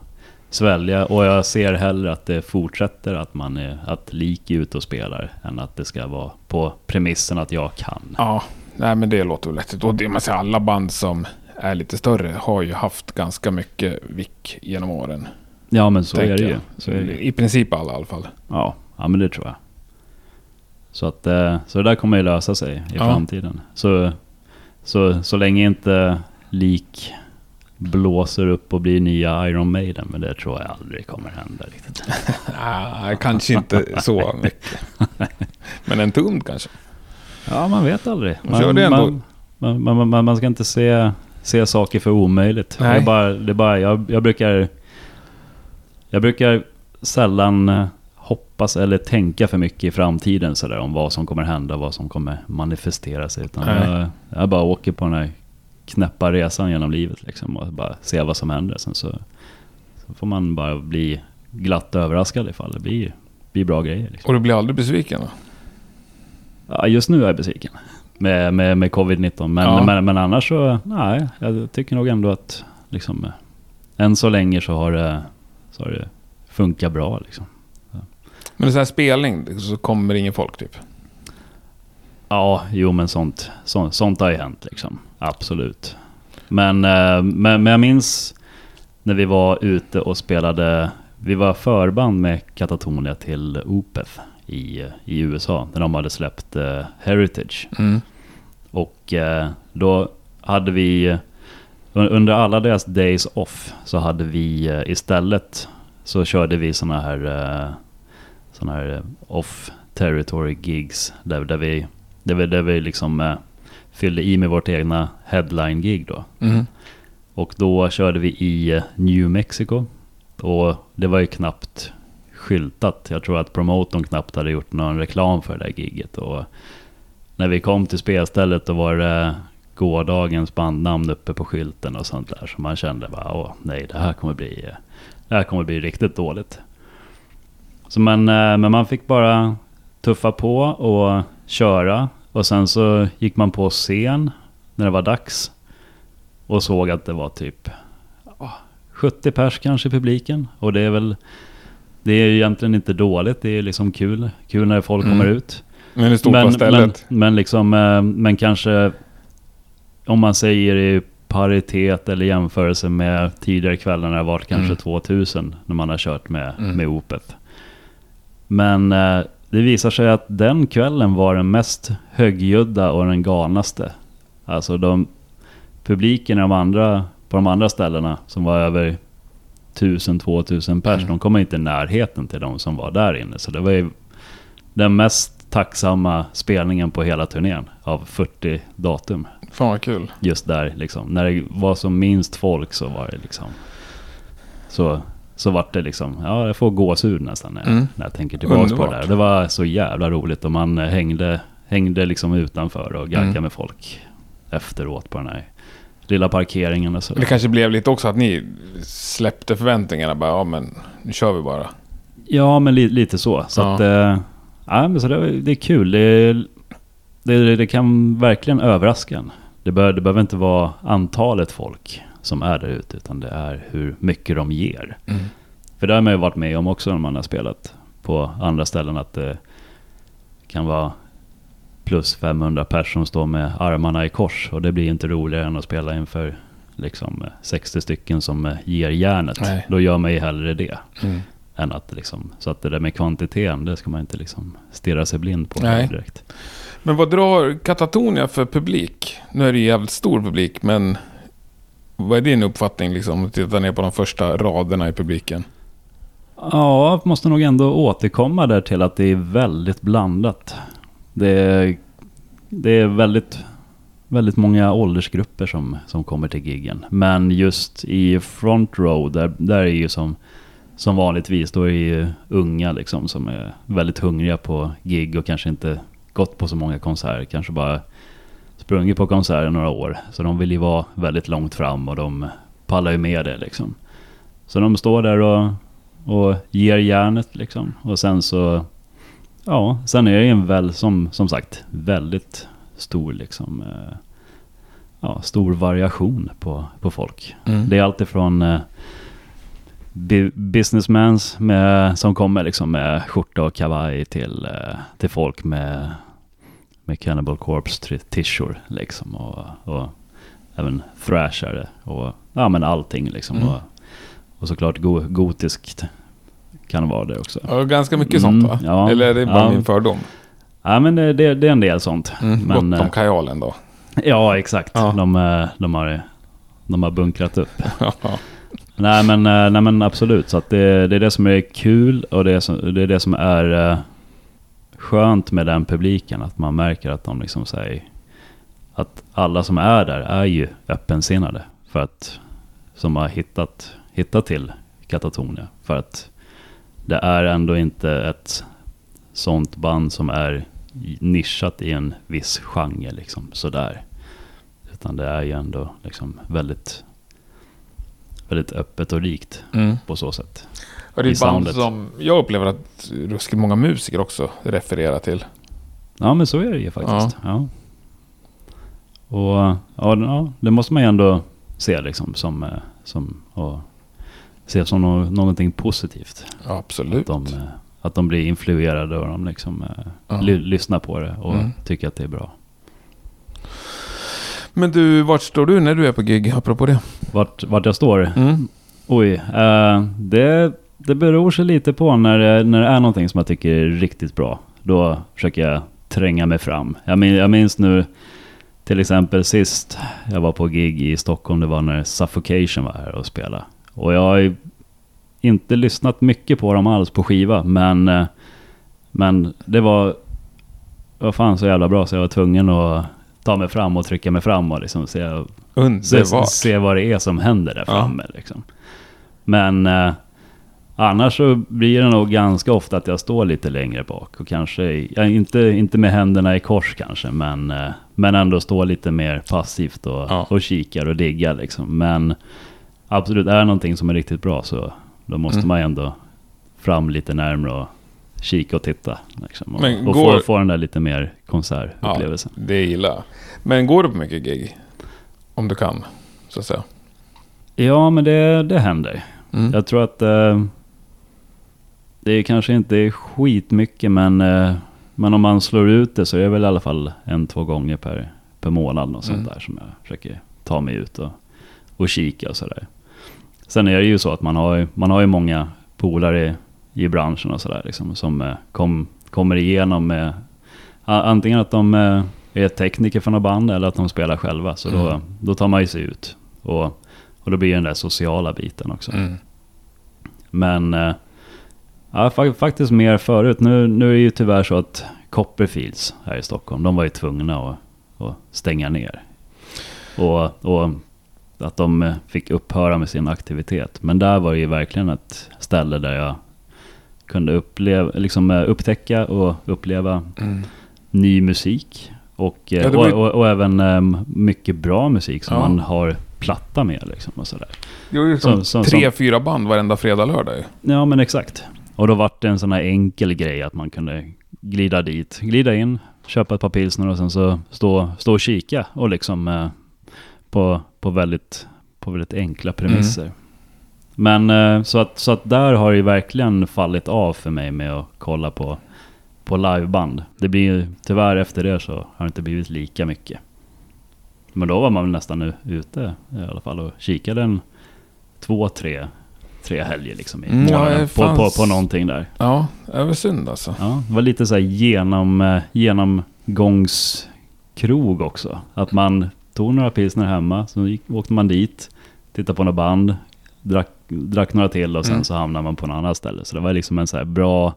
svälja. Och jag ser hellre att det fortsätter, att man är att lik ute och spelar, än att det ska vara på premissen att jag kan. Ja, nej men det låter väl lätt. Och det, man säger, alla band som är lite större har ju haft ganska mycket vick genom åren. Ja men så är det ju. Så är det ju. I princip alla i alla fall. Ja, ja men det tror jag. Så, att, eh, så det där kommer ju lösa sig i Ja. framtiden. Så, så, så länge inte lik blåser upp och blir nya Iron Maiden, men det tror jag aldrig kommer hända riktigt. [laughs] Nej, kanske inte så mycket. [laughs] Men en tum kanske. Ja, man vet aldrig. Man kör det ändå. man, man, man, man, man ska inte se, se saker för omöjligt. Det Nej. är bara, det är bara, jag, jag brukar... Jag brukar sällan eh, hoppas eller tänka för mycket i framtiden sådär om vad som kommer hända, vad som kommer manifestera sig. Utan jag, jag bara åker på den här knäppa resan genom livet liksom och bara se vad som händer. Sen så, så får man bara bli glatt överraskad ifall det blir, blir bra grejer. Liksom. Och du blir aldrig besviken då? Ja, just nu är jag besviken med, med, med covid-19. Men, Ja. men, men annars så, nej, jag tycker nog ändå att liksom, eh, än så länge så har det, så har det funkat bra. Liksom. Men så här spelning, så kommer ingen folk typ? Ja, jo men sånt, sånt, sånt har ju hänt liksom. Absolut. Men, eh, men, men jag minns när vi var ute och spelade, vi var förband med Katatonia till Opeth i, i USA. När de hade släppt eh, Heritage. Mm. Och eh, då hade vi, un- under alla deras days off, så hade vi eh, istället, så körde vi såna här, eh, såna här eh, off territory gigs. Där, där vi, där vi, där vi liksom eh, fyllde i med vårt egna headline-gig då. Mm. Och då körde vi i eh, New Mexico. Och det var ju knappt skyltat. Jag tror att promotorn knappt hade gjort någon reklam för det där giget. Och när vi kom till spelstället då var det gårdagens bandnamn uppe på skylten och sånt där. Så man kände bara, åh nej, det här kommer bli, det här kommer bli riktigt dåligt. Så man, eh, men man fick bara tuffa på och köra. Och sen så gick man på scen när det var dags. Och såg att det var typ 70 pers kanske i publiken. Och det är väl, det är ju egentligen inte dåligt. Det är liksom kul. Kul när folk Mm. kommer ut. Men det på Men, men, stället? men liksom, eh, men kanske om man säger i paritet eller jämförelse med tidigare kvällar när det varit kanske Mm. 2000 när man har kört med, Mm. med Opeth. Men eh, det visar sig att den kvällen var den mest högljudda och den galnaste. Alltså de publiken de andra, på de andra ställena som var över 1000-2000 pers, Mm. de kom inte i närheten till de som var där inne. Så det var ju den mest tacksamma spelningen på hela turnén av 40 datum. Fan vad kul. Just där liksom. När det var som minst folk så var det liksom... Så, så vart det liksom, ja jag får gåshud nästan när, jag- Mm. när jag tänker tillbaka på Underbart. det där. Det var så jävla roligt och man hängde, hängde liksom utanför och gaggade Mm. med folk efteråt på den här lilla parkeringen och så. Det kanske blev lite också att ni släppte förväntningarna bara, ja men nu kör vi bara. Ja, men li, lite så. Så Ja. att, eh, ja, men så det, det är kul. Det, det, det kan verkligen överraska en. Det, bör, det behöver inte vara antalet folk som är där ute, utan det är hur mycket de ger. Mm. För det har man ju varit med om också när man har spelat på andra ställen, att det kan vara plus 500 personer som står med armarna i kors. Och det blir inte roligare än att spela inför liksom eh, 60 stycken som eh, ger järnet. Nej. Då gör man ju hellre det. Mm. Än att liksom, så att det där med kvantiteten, det ska man inte liksom stirra sig blind på direkt. Men vad drar Katatonia för publik? Nu är det ju jävligt stor publik, men vad är din uppfattning liksom? Om du tittar ner på de första raderna i publiken. Ja, måste nog ändå återkomma där till att det är väldigt blandat. Det är, det är väldigt, väldigt många åldersgrupper som, som kommer till giggen. Men just i front row, där, där är ju som, som vanligtvis, då är det ju unga liksom som är väldigt hungriga på gig och kanske inte gått på så många konserter. Kanske bara sprungit på konserter några år. Så de vill ju vara väldigt långt fram och de pallar ju med det liksom. Så de står där och och ger järnet liksom. Och sen så, ja, sen är det en väl, som, som sagt, väldigt stor liksom, eh, ja, stor variation på, på folk. Mm. Det är alltifrån eh, bu- businessmans med, som kommer liksom med skjorta och kavaj till, eh, till folk med, med Cannibal Corpse t- t-shirt liksom. Och, och även thrashare och ja men allting liksom. Mm. Och, och såklart go gotiskt kan vara det också. Ja, ganska mycket Mm, sånt va? ja. Eller är det bara Ja. min fördom? Ja men det, det, det är en del sånt. Mm. Men, Gott om eh, kajalen då. Ja exakt. Ja. De, eh, de, har, de har bunkrat upp. [laughs] Nej men, eh, nej men absolut, så det, det är det som är kul och det är, som, det, är det som är skönt med den publiken. Att man märker att de liksom säger att alla som är där är ju öppensinnade. För att, som har hittat, hittat till Katatonia. För att det är ändå inte ett sånt band som är nischat i en viss genre liksom sådär. Utan det är ju ändå liksom väldigt, väldigt öppet och rikt Mm. på så sätt. Och det är ett band soundet. som jag upplever att ruskigt många musiker också refererar till. Ja, men så är det ju faktiskt. Ja. Och ja, ja, det måste man ju ändå se liksom som, eh, som och se som nå- någonting positivt. Absolut. Att de, eh, att de blir influerade och de liksom eh, Ja. ly- lyssnar på det och Mm. tycker att det är bra. Men du, vart står du när du är på gig? Apropå det. Vart, vart jag står? Mm. Oj, eh, det, det beror sig lite på när det, när det är någonting som jag tycker är riktigt bra. Då försöker jag tränga mig fram. Jag, min, jag minns nu till exempel sist jag var på gig i Stockholm, det var när Suffocation var här och spelade. Och jag har ju inte lyssnat mycket på dem alls på skiva, men, eh, men det var, var fan så jävla bra så jag var tvungen att ta mig fram och trycka mig fram och liksom se, se, Underbart. se vad det är som händer där Ja. framme. Liksom. Men eh, annars så blir det nog ganska ofta att jag står lite längre bak. Och kanske, ja, inte, inte med händerna i kors kanske, men, eh, men ändå står lite mer passivt och, Ja. och kikar och diggar. Liksom. Men absolut, är någonting som är riktigt bra så då måste Mm. man ändå fram lite närmare och kika och titta. Liksom, och Men och går- få, få den där lite mer konsertupplevelsen. Det gillar jag. Men går du på mycket gig? Om du kan, så att säga. Ja, men det, det händer. Mm. Jag tror att eh, det är kanske inte är skitmycket men, eh, men om man slår ut det så är det väl i alla fall en, två gånger per, per månad och sånt Mm. där som jag försöker ta mig ut och, och kika och sådär. Sen är det ju så att man har, ju- man har ju många polare i, branschen och sådär liksom, som eh, kom, kommer igenom med antingen att de eh, är tekniker för något band eller att de spelar själva. Så då, Mm. då tar man ju sig ut. Och, och då blir det den där sociala biten också. Mm. Men eh, ja, fa- faktiskt mer förut. Nu, nu är det ju tyvärr så att Copperfields här i Stockholm, de var ju tvungna att, att stänga ner. Och, och att de eh, fick upphöra med sin aktivitet. Men där var det ju verkligen ett ställe där jag kunde uppleva, liksom, eh, upptäcka och uppleva Mm. ny musik. Och, eh, Ja, var och, och, och även eh, mycket bra musik som Ja. man har platta med. Liksom, och sådär. Det var ju som, Som- som- tre, fyra band varenda fredag, lördag. Ja men exakt. Och då vart det en sån här enkel grej att man kunde glida dit, glida in, köpa ett par pilsner och sen så stå, stå och kika och liksom på, på, väldigt, på väldigt enkla premisser. Men eh, så, att, så att där har det ju verkligen fallit av för mig med att kolla på, på liveband. Det blir ju, tyvärr efter det så har det inte blivit lika mycket. Men då var man väl nästan ute i alla fall och kikade en två, tre, tre helger liksom i Mm, ja, månaden det på, på, fanns- på någonting där. Ja, det var synd alltså. Ja, det var lite så här genom, eh, genomgångskrog också. Att man tog några pilsner hemma, så gick, åkte man dit, tittade på några band, drack, drack några till och sen Mm. så hamnade man på något annat ställe. Så det var liksom en så här bra,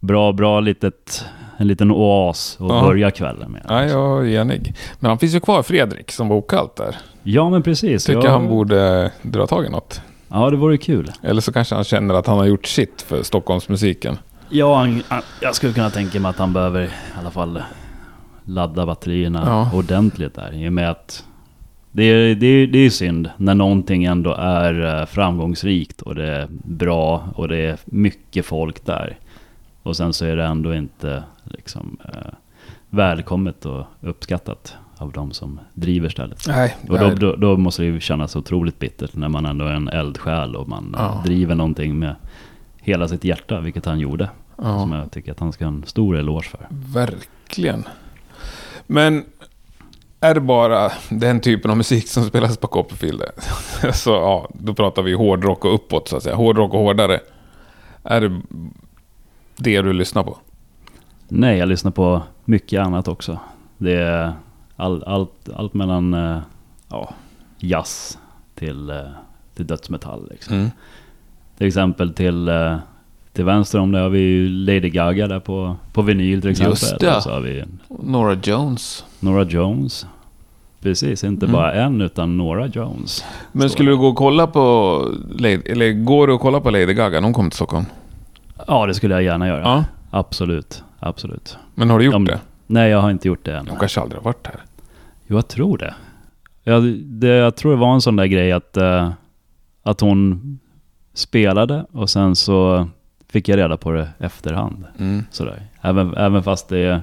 bra, bra litet, en liten oas att Ja. börja kvällen med. Ja, jag är enig. Men han finns ju kvar, Fredrik, som var okallt där. Ja, men precis. Tycker ja, han borde dra tag i något. Ja, det vore kul. Eller så kanske han känner att han har gjort sitt för Stockholmsmusiken. Ja, han, han, jag skulle kunna tänka mig att han behöver i alla fall ladda batterierna Ja. ordentligt där. I och med att det är, det, är, det är synd när någonting ändå är eh, framgångsrikt och det är bra och det är mycket folk där. Och sen så är det ändå inte liksom eh, välkommet och uppskattat av de som driver stället. Nej, Och då, då, då måste det ju kännas otroligt bittert när man ändå är en eldsjäl och man eh, Ja. driver någonting med hela sitt hjärta, vilket han gjorde. Som ja, jag tycker att han ska ha en stor eloge för. verkligen. Men är det bara den typen av musik som spelas på Copperfield? [laughs] så ja, då pratar vi hårdrock och uppåt så att säga. Hårdrock och hårdare. Är det det du lyssnar på? Nej, jag lyssnar på mycket annat också. Det är all, allt, allt mellan eh, ja, jazz till, eh, till dödsmetall. Liksom. Mm. Till exempel till, eh, till vänster om det har vi ju Lady Gaga där på, på vinyl till exempel. Just det. Och så har vi Nora Jones. Nora Jones. Precis, inte Mm. bara en utan Nora Jones. Men Så- skulle du gå och kolla på Lady, eller går du och kolla på Lady Gaga när hon kommer till Stockholm? Ja, det skulle jag gärna göra. Ja. Absolut, absolut. Men har du gjort Ja, men- det? Nej, jag har inte gjort det än. Hon kanske aldrig har varit här. Jo, jag tror det. Jag, det. jag tror det var en sån där grej att, eh, att hon spelade och sen så fick jag reda på det efterhand. Mm. Sådär. Även, även fast det är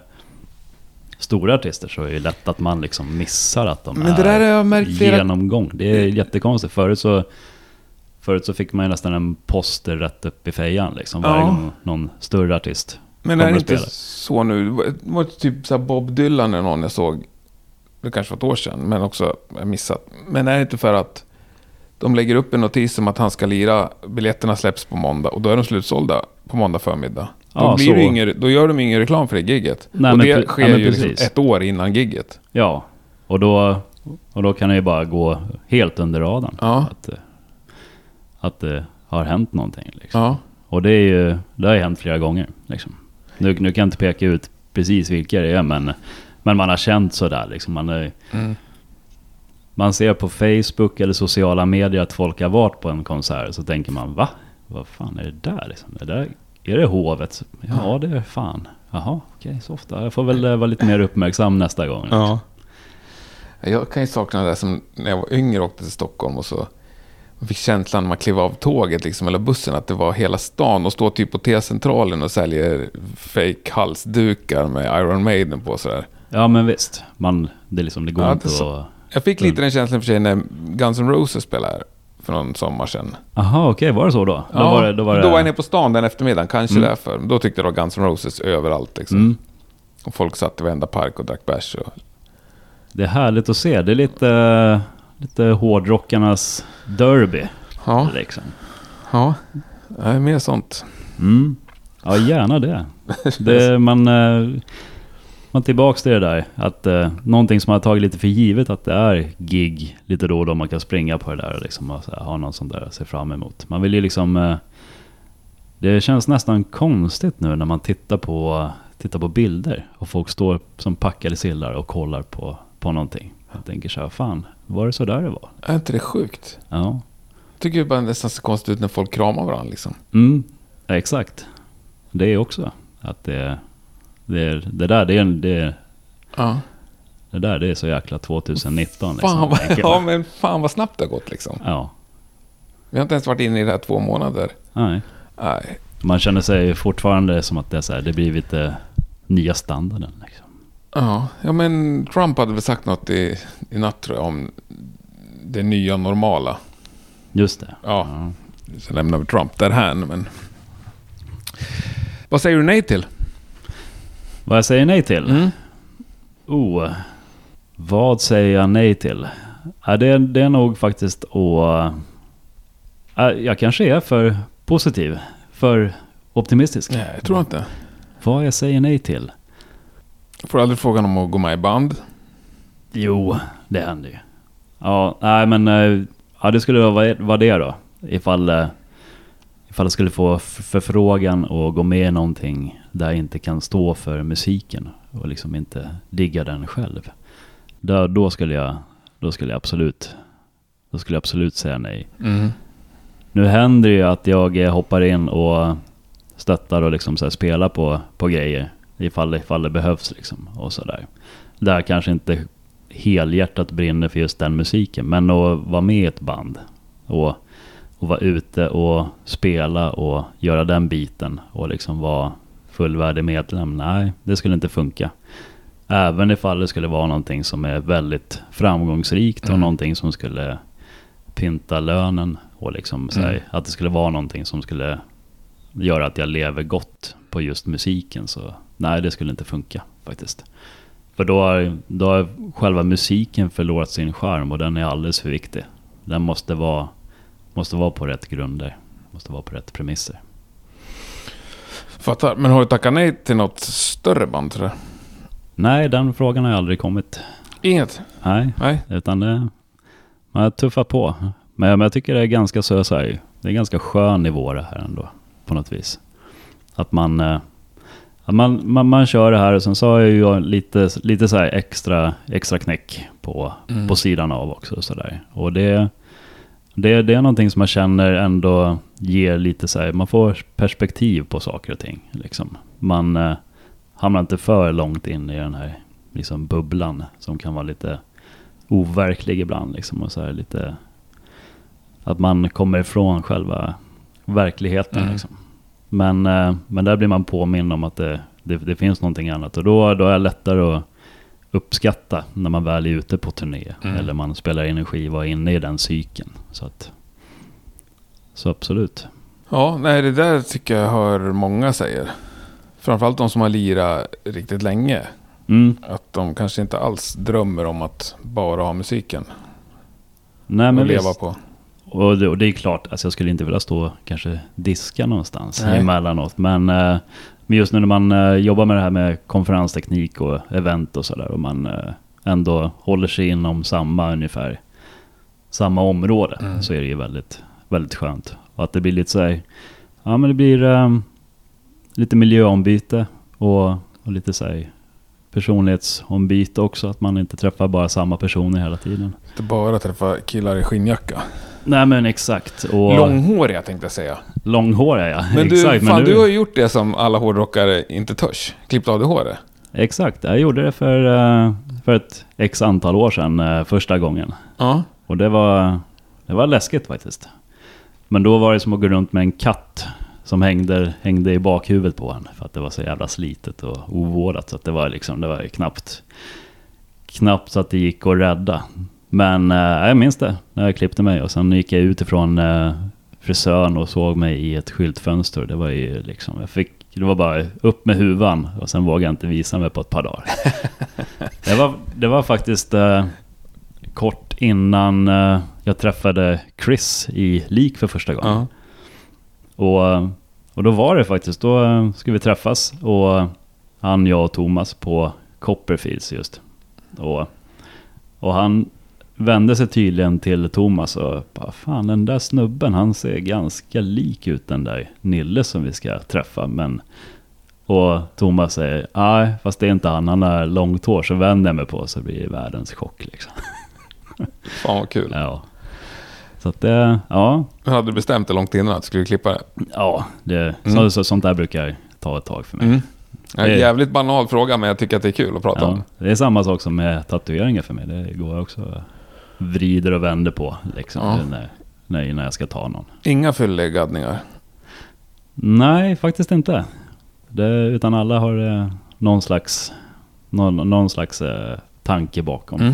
stora artister så är det lätt att man liksom missar att de Men är det där har jag märkt flera... genomgång. Det är jättekonstigt. Förut så, förut så fick man ju nästan en poster rätt upp i fejan liksom. Varje Ja. gång någon större artist Men är kommer det inte så nu? Det var- Det typ så Bob Dylan eller någon jag såg. Det kanske var ett år sedan, men också jag missat. Men är det inte för att de lägger upp en notis om att han ska lira, biljetterna släpps på måndag och då är de slutsålda på måndag förmiddag. Då, Ja, blir så. ingen, då gör de ingen reklam för det gigget. Nej, och det sker men ju liksom ett år innan gigget. Ja, och då, och då kan det ju bara gå helt under radarn. Ja. Att, eh, att det har hänt någonting. Liksom. Ja. Och det, är ju, det har ju hänt flera gånger. Liksom. Nu, nu kan jag inte peka ut precis vilka det är, men, men man har känt sådär. Liksom. Man, är, Mm. Man ser på Facebook eller sociala medier att folk har varit på en konsert. Så tänker man, va? Vad fan är det där? Liksom? Det där är det hovet? Ja, det är fan. Jaha, okej, så ofta. Jag får väl eh, vara lite mer uppmärksam nästa gång. Ja. Jag kan ju sakna det där som när jag var yngre och åkte till Stockholm och så man fick känslan när man klev av tåget liksom, eller bussen att det var hela stan och stå typ på T-centralen och säljer fake halsdukar med Iron Maiden på sådär. Ja, men visst. Man, det, är liksom, det går Ja, inte det är så. att... Jag fick lite den känslan för sig när Guns N' Roses spelade för någon sommar sedan. Aha, okej, var det så då? Ja, då var det, då var det, då var jag nere på stan den eftermiddagen, kanske Mm. därför. Då tyckte jag det var Guns N' Roses överallt liksom. Mm. Och folk satt i varenda park och drack bärs. Och... Det är härligt att se. Det är lite, lite hårdrockarnas derby. Ja, Liksom. ja. ja, mer sånt. Mm. Ja, gärna det. [laughs] det man, man tillbaks till det där. Att eh, någonting som man har tagit lite för givet att det är gig lite då och då man kan springa på det där och liksom och så här, ha något sånt där att se fram emot. Man vill ju liksom... Eh, det känns nästan konstigt nu när man tittar på, tittar på bilder och folk står som packade sillar och kollar på, på någonting. Jag tänker så här, fan, var det så där det var? Är inte det sjukt? Ja. tycker det bara nästan ser konstigt ut när folk kramar varandra liksom. Mm, exakt. Det är också att det, det, det där det är, det, Ja. det där det är så jäkla 2019. Liksom, Fan vad, tänker [laughs] ja men fan vad snabbt det har gått liksom. ja. Vi har inte ens varit inne i det här två månader. Nej. Nej. Man känner sig fortfarande som att det, är så här, det blivit det nya standarden. Liksom. Ja, ja men Trump hade väl sagt något i, i natt tror jag om det nya normala. Just det. Ja. Så lämnar vi Trump därhän men... Vad säger du nej till? Vad jag säger nej till? Mm. Oh, vad säger jag nej till? Ja, det, det är nog faktiskt att... Ja, jag kanske är för positiv, för optimistisk. Nej, jag tror inte. Vad jag säger nej till? Får aldrig frågan om att gå med i band. Jo, det händer ju. Ja, nej men eh, ja, det skulle vara, det då. Ifall, eh, ifall jag skulle få förfrågan och gå med i någonting där jag inte kan stå för musiken och liksom inte digga den själv. Då, då, skulle jag, då skulle jag absolut då skulle jag absolut säga nej. Mm. Nu händer det ju att jag hoppar in och stöttar och liksom så spelar på, på grejer ifall, ifall det behövs liksom och sådär. Där kanske inte helhjärtat brinner för just den musiken men att vara med i ett band och, och vara ute och spela och göra den biten och liksom vara fullvärdig medlem. Nej, det skulle inte funka. Även ifall det skulle vara någonting som är väldigt framgångsrikt och Mm. någonting som skulle pynta lönen och liksom så här, Mm. att det skulle vara någonting som skulle göra att jag lever gott på just musiken. Så nej, det skulle inte funka faktiskt. För då har, då har själva musiken förlorat sin charm och den är alldeles för viktig. Den måste vara, måste vara på rätt grunder. Måste vara på rätt premisser. Fattar. Men har du tackat nej till något större band tror du? Nej, den frågan har jag aldrig kommit. Inget? Nej, Nej. utan det, man tuffat på. Men, men jag tycker det är ganska så, så här, det är ganska skön nivå det här ändå. På något vis. Att man, eh, att man, man, man kör det här och sen så har jag ju lite, lite så här extra, extra knäck på, Mm. på sidan av också. Så där. Och det, det, det är någonting som man känner ändå ger lite så här, man får perspektiv på saker och ting. Liksom. Man eh, hamnar inte för långt in i den här liksom, bubblan som kan vara lite overklig ibland. Liksom, och så här, lite, att man kommer ifrån själva, verkligheten. Mm. Liksom. Men, eh, men där blir man påminn om att det, det, det finns någonting annat. Och då, då är det lättare att uppskatta när man väl är ute på turné. Mm. Eller man spelar in en skiva och är inne i den cykeln. Så, att, så absolut. Ja, nej det där tycker jag hör många säger. Framförallt de som har lirat riktigt länge. Mm. Att de kanske inte alls drömmer om att bara ha musiken Nej, att men leva visst. på. Och det, och det är klart, alltså jag skulle inte vilja stå kanske diska någonstans Nej. emellanåt. Men, eh, men just nu när man eh, jobbar med det här med konferensteknik och event och sådär. Och man eh, ändå håller sig inom samma ungefär, samma område. Mm. Så är det ju väldigt, väldigt skönt. Och att det blir lite så här, ja men det blir eh, lite miljöombyte och, och lite så här personlighetsombyte också. Att man inte träffar bara samma personer hela tiden. Inte bara träffa killar i skinnjacka. Nej men exakt. Och Långhåriga tänkte jag säga. Långhåriga ja. Men du, exakt, fan, nu, du har ju gjort det som alla hårdrockare inte törs. Klippt av dig håret. Exakt, jag gjorde det för, eh, för ett x antal år sedan eh, första gången. Ja. Och det var, det var läskigt faktiskt. Men då var det som att gå runt med en katt som hängde, hängde i bakhuvudet på en. För att det var så jävla slitet och ovårdat. Så att det var liksom, det var knappt, knappt så att det gick att rädda. Men eh, jag minns det när jag klippte mig. Och sen gick jag utifrån eh, frisören och såg mig i ett skyltfönster. Det var ju liksom, jag fick, det var bara upp med huvan och sen vågade jag inte visa mig på ett par dagar. [laughs] det, var, det var faktiskt eh, kort innan eh, jag träffade Chris i Lik för första gången. ja. Och, och då var det faktiskt, då eh, skulle vi träffas och han, jag och Thomas på Copperfields just. Och, och han vände sig tydligen till Thomas och bara, fan den där snubben han ser ganska lik ut den där Nille som vi ska träffa. Men, och Thomas säger, nej fast det är inte han, han har långt hår så vänder jag mig på så blir det världens chock liksom. [laughs] Fan vad kul. Ja. Så att det, ja, Hur hade du bestämt det långt innan att du skulle klippa det? ja det, Mm. så, så, sånt där brukar ta ett tag för mig. Mm. En jävligt banal fråga, men jag tycker att det är kul att prata Ja, om. det är samma sak som med tatueringar för mig. Det går jag också vrider och vänder på liksom, Ja. när, när, när jag ska ta någon. Inga fyllegaddningar. Nej, faktiskt inte. Det, utan alla har eh, någon slags, någon, någon slags eh, tanke bakom. Mm.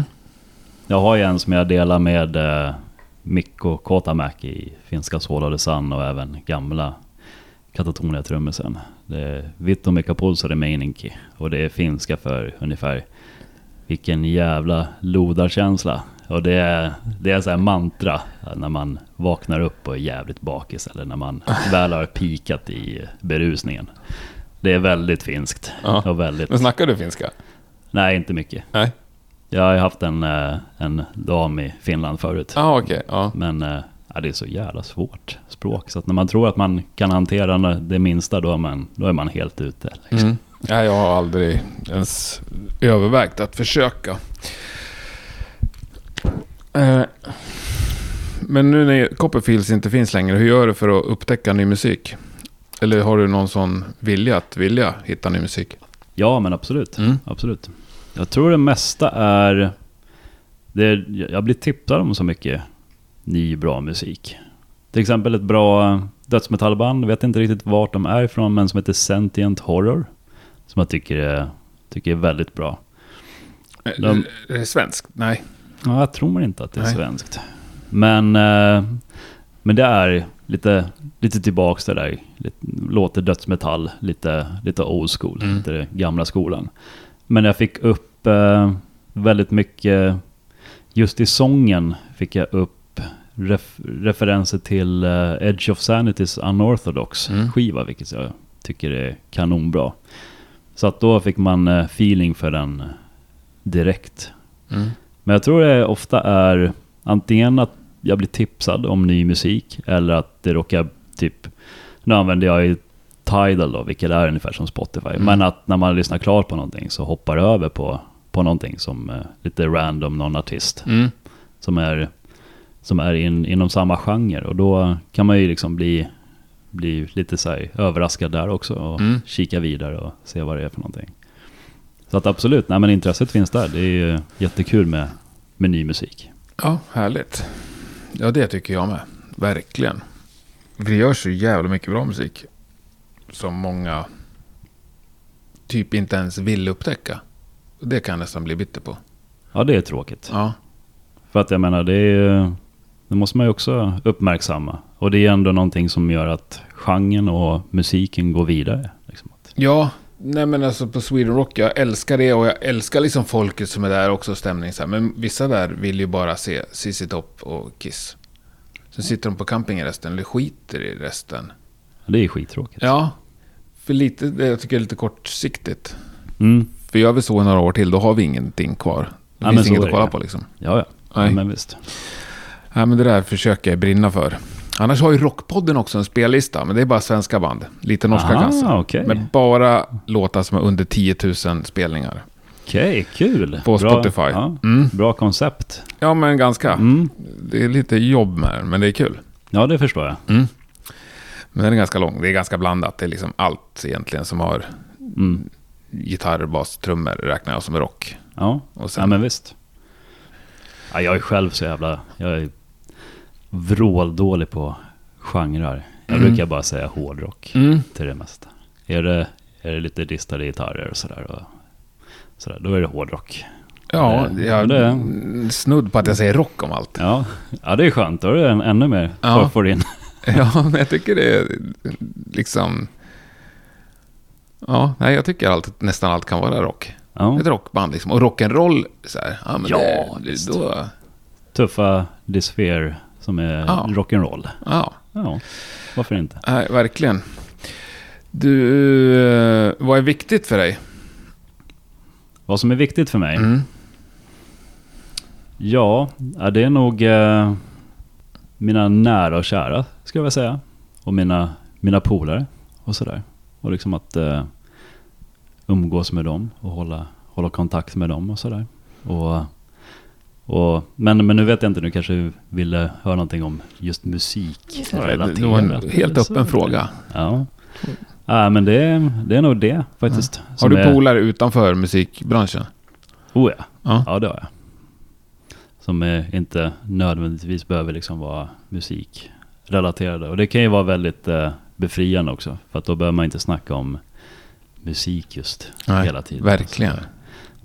Jag har ju en som jag delar med eh, Mikko Kotamäki i finska the Sun och även gamla Katatonia trummisen. Det är Vittu Mika Pulsari Meininki och det är finska för ungefär vilken jävla lodarkänsla. Och det är, det är så här mantra när man vaknar upp och är jävligt bakis eller när man [laughs] väl har pikat i berusningen. Det är väldigt finskt Ja. och väldigt... Men snackar du finska? Nej, inte mycket. Nej. Jag har haft en, eh, en dam i Finland förut. Ja, okej. Ja. Men eh, ja, det är så jävla svårt språk. Så när man tror att man kan hantera det minsta, då är man, då är man helt ute. Liksom. Mm. Ja, jag har aldrig ens övervägt att försöka. Eh, Men nu när Copperfields inte finns längre, hur gör du för att upptäcka ny musik? Eller har du någon sån vilja att vilja hitta ny musik? Ja, men absolut. Mm. absolut. Jag tror det mesta är... Det är jag blir tipsad om så mycket ny bra musik. Till exempel ett bra dödsmetallband, vet inte riktigt vart de är ifrån, men som heter Sentient Horror. Som jag tycker är, tycker är väldigt bra. De- Är det svenskt? Nej. Ja, jag tror inte att det är Nej. svenskt. Men, eh, men det är lite, lite tillbaks det där. Lite, låter dödsmetall, lite, lite old school, Mm. lite det gamla skolan. Men jag fick upp eh, väldigt mycket, just i sången fick jag upp ref, referenser till eh, Edge of Sanitys Unorthodox Mm. skiva, vilket jag tycker är kanonbra. Så att då fick man feeling för den direkt. Mm. Men jag tror det ofta är antingen att jag blir tipsad om ny musik eller att det råkar typ, nu använder jag ju Tidal då, vilket är ungefär som Spotify. Mm. Men att när man lyssnar klart på någonting så hoppar det över på, på någonting som eh, lite random, någon artist Mm. som är, som är in, inom samma genre. Och då kan man ju liksom bli, bli lite så här överraskad där också och Mm. kika vidare och se vad det är för någonting. Så att absolut, nej men intresset finns där. Det är ju jättekul med, med ny musik. Ja, härligt. Ja, det tycker jag med. Verkligen. Det görs så jävla mycket bra musik. Som många typ inte ens vill upptäcka. Det kan jag nästan bli bitter på. Ja, det är tråkigt. Ja. För att jag menar, det, är, det måste man ju också uppmärksamma. Och det är ändå någonting som gör att genren och musiken går vidare. Liksom. Ja, nej men alltså på Sweden Rock, jag älskar det och jag älskar liksom folket som är där också, stämning så här. Men vissa där vill ju bara se ZZ Top och Kiss. Sen sitter de på campingen resten, eller skiter i resten. Det är skittråkigt. Ja, för lite, det jag tycker jag är lite kortsiktigt. Mm. För gör vi så några år till, då har vi ingenting kvar. Det Ja, finns inget att kolla det. på liksom. Ja, ja. Nej. ja men visst. Ja, men det där försöker jag brinna för. Annars har ju Rockpodden också en spellista, men det är bara svenska band. Lite norska Aha, kanske. okej. Men bara låtar som är under 10 000 spelningar. Okej, kul. På bra, Spotify. Ja, Mm. Bra koncept. Ja, men ganska. Mm. Det är lite jobb med det, men det är kul. Ja, det förstår jag. Men den är ganska lång. Det är ganska blandat. Det är liksom allt egentligen som har Mm. gitarr, bas, trummor räknar jag som rock. Ja. Och sen, ja, men visst. Ja, jag är själv så jävla... Jag är vråldålig på genrer. Jag Mm. brukar bara säga hårdrock Mm. till det mesta. Är det, är det lite distade gitarrer och sådär, och sådär, då är det hårdrock. Ja, Det- jag det- snudd på att jag säger rock om allt. Ja, ja det är skönt. Då är det en, ännu mer Ja. får in. [laughs] Ja, men jag tycker det är liksom... Ja, nej, jag tycker allt, nästan allt kan vara rock. Ja. Ett rockband liksom. Och rock'n'roll, så här. Ja, men Ja, det, det, då, Tuffa Disphere som är Ja. rock'n'roll. ja, Ja, varför inte? nej, verkligen. Du, eh, vad är viktigt för dig? Vad som är viktigt för mig? Mm. Ja, det är nog eh, mina nära och kära, ska jag väl säga. Och mina, mina polare och sådär. Och liksom att eh, umgås med dem och hålla, hålla kontakt med dem och sådär. Och, och, men, men nu vet jag inte, nu kanske du ville höra någonting om just musik. Ja, det- var en helt öppen fråga. Ja. ja, men det, är- det är nog det faktiskt. Har som du är- polare utanför musikbranschen? Oh ja. Ja. Ja, det har jag. Som inte nödvändigtvis behöver liksom vara musikrelaterade. Och det kan ju vara väldigt eh, befriande också. För att då behöver man inte snacka om musik just Nej, hela tiden. verkligen.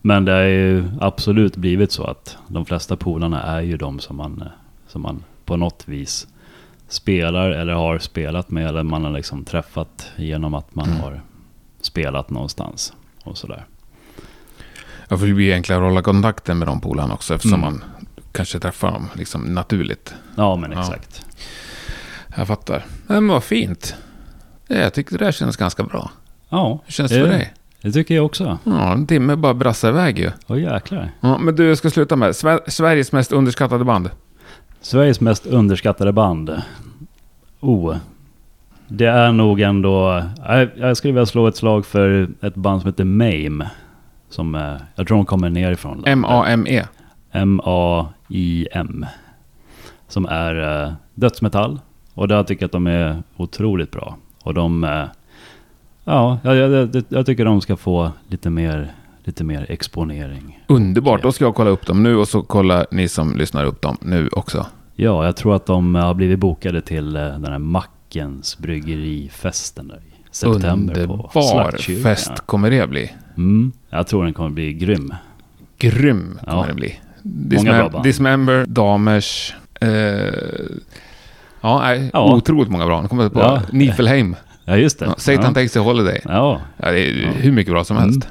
Men det har ju absolut blivit så att de flesta polarna är ju de som man, eh, som man på något vis spelar eller har spelat med. Eller man har liksom träffat genom att man Mm. har spelat någonstans. Och sådär. Jag får ju bli enklare att hålla kontakten med de polarna också eftersom Mm. man kanske träffar dem liksom naturligt. Ja, men Ja. exakt. Jag fattar. Men vad fint. Ja, Jag tyckte det där kändes ganska bra. Ja, Hur känns det för dig? Det tycker jag också. Ja, en timme bara brassar iväg ju. Åh jäklar. Ja, men du, jag ska sluta med Sver- Sveriges mest underskattade band. Sveriges mest underskattade band. Oh. Det är nog ändå... Jag, jag skulle vilja slå ett slag för ett band som heter Mame. Som eh, jag tror de kommer nerifrån. M-A-M-E. M-A-I-M. Som är eh, dödsmetall. Och där tycker jag att de är otroligt bra. Och de... Ja, jag, jag, jag, tycker de ska få lite mer, lite mer exponering. Underbart, då ska jag kolla upp dem nu och så kollar ni som lyssnar upp dem nu också. Ja, jag tror att de har blivit bokade till eh, den här Mackens bryggerifesten där i september Underbar fest kommer det bli. Mm, jag tror den kommer bli grym. Grym kommer Ja. det bli. Många bra band. Dismember, Damers. Eh, ja, nej, Ja. otroligt många bra. Nu kommer jag på Ja. Nifelheim. Ja, just det. Ja, Satan ja. takes a holiday. Ja, Ja, det är Ja. hur mycket bra som Mm. helst.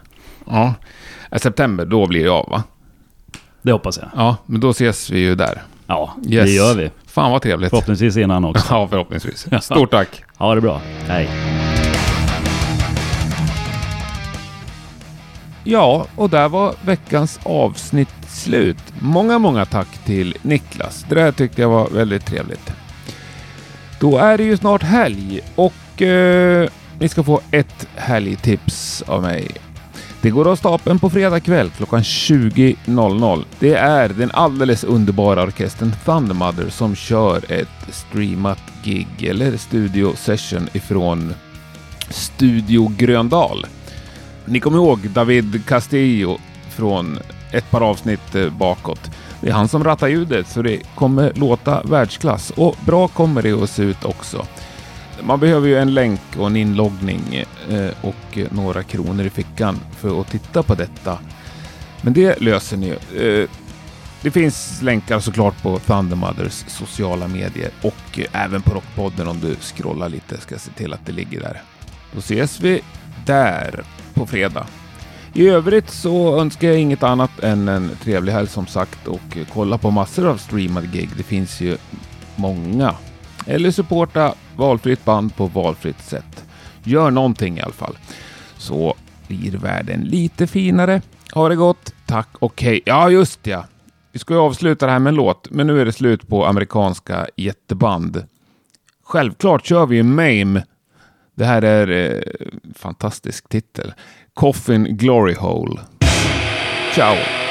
Ja. Ja, September, då blir det av va? det hoppas jag. Ja, men då ses vi ju där. Ja, Yes. det gör vi. Fan vad trevligt. Förhoppningsvis innan också. [laughs] Ja, förhoppningsvis. Stort tack. [laughs] Ha det bra. Hej. Ja, och där var veckans avsnitt slut. Många, många tack till Niklas. Det där tyckte jag var väldigt trevligt. Då är det ju snart helg och eh, ni ska få ett härligt tips av mig. Det går av stapeln på fredag kväll klockan 20.00. Det är den alldeles underbara orkestern Thundermother som kör ett streamat gig eller studio session ifrån Studio Gröndal. Ni kommer ihåg David Castillo från ett par avsnitt eh, bakåt. Det är han som rattar ljudet så det kommer låta världsklass och bra kommer det att se ut också. Man behöver ju en länk och en inloggning eh, och några kronor i fickan för att titta på detta. Men det löser ni. ju. Eh, det finns länkar såklart på Thundermothers sociala medier och även på Rockpodden om du scrollar lite. Ska se till att det ligger där. Då ses vi där på fredag. I övrigt så önskar jag inget annat än en trevlig helg som sagt och kolla på massor av streamade gig. Det finns ju många. Eller supporta valfritt band på valfritt sätt. Gör någonting i alla fall. Så blir världen lite finare. Ha det gott. Tack och hej. Ja, just ja. Vi ska ju avsluta det här med en låt, men nu är det slut på amerikanska jätteband. Självklart kör vi ju Mame. Det här är eh, fantastisk titel. Coffin Glory Hole. Ciao!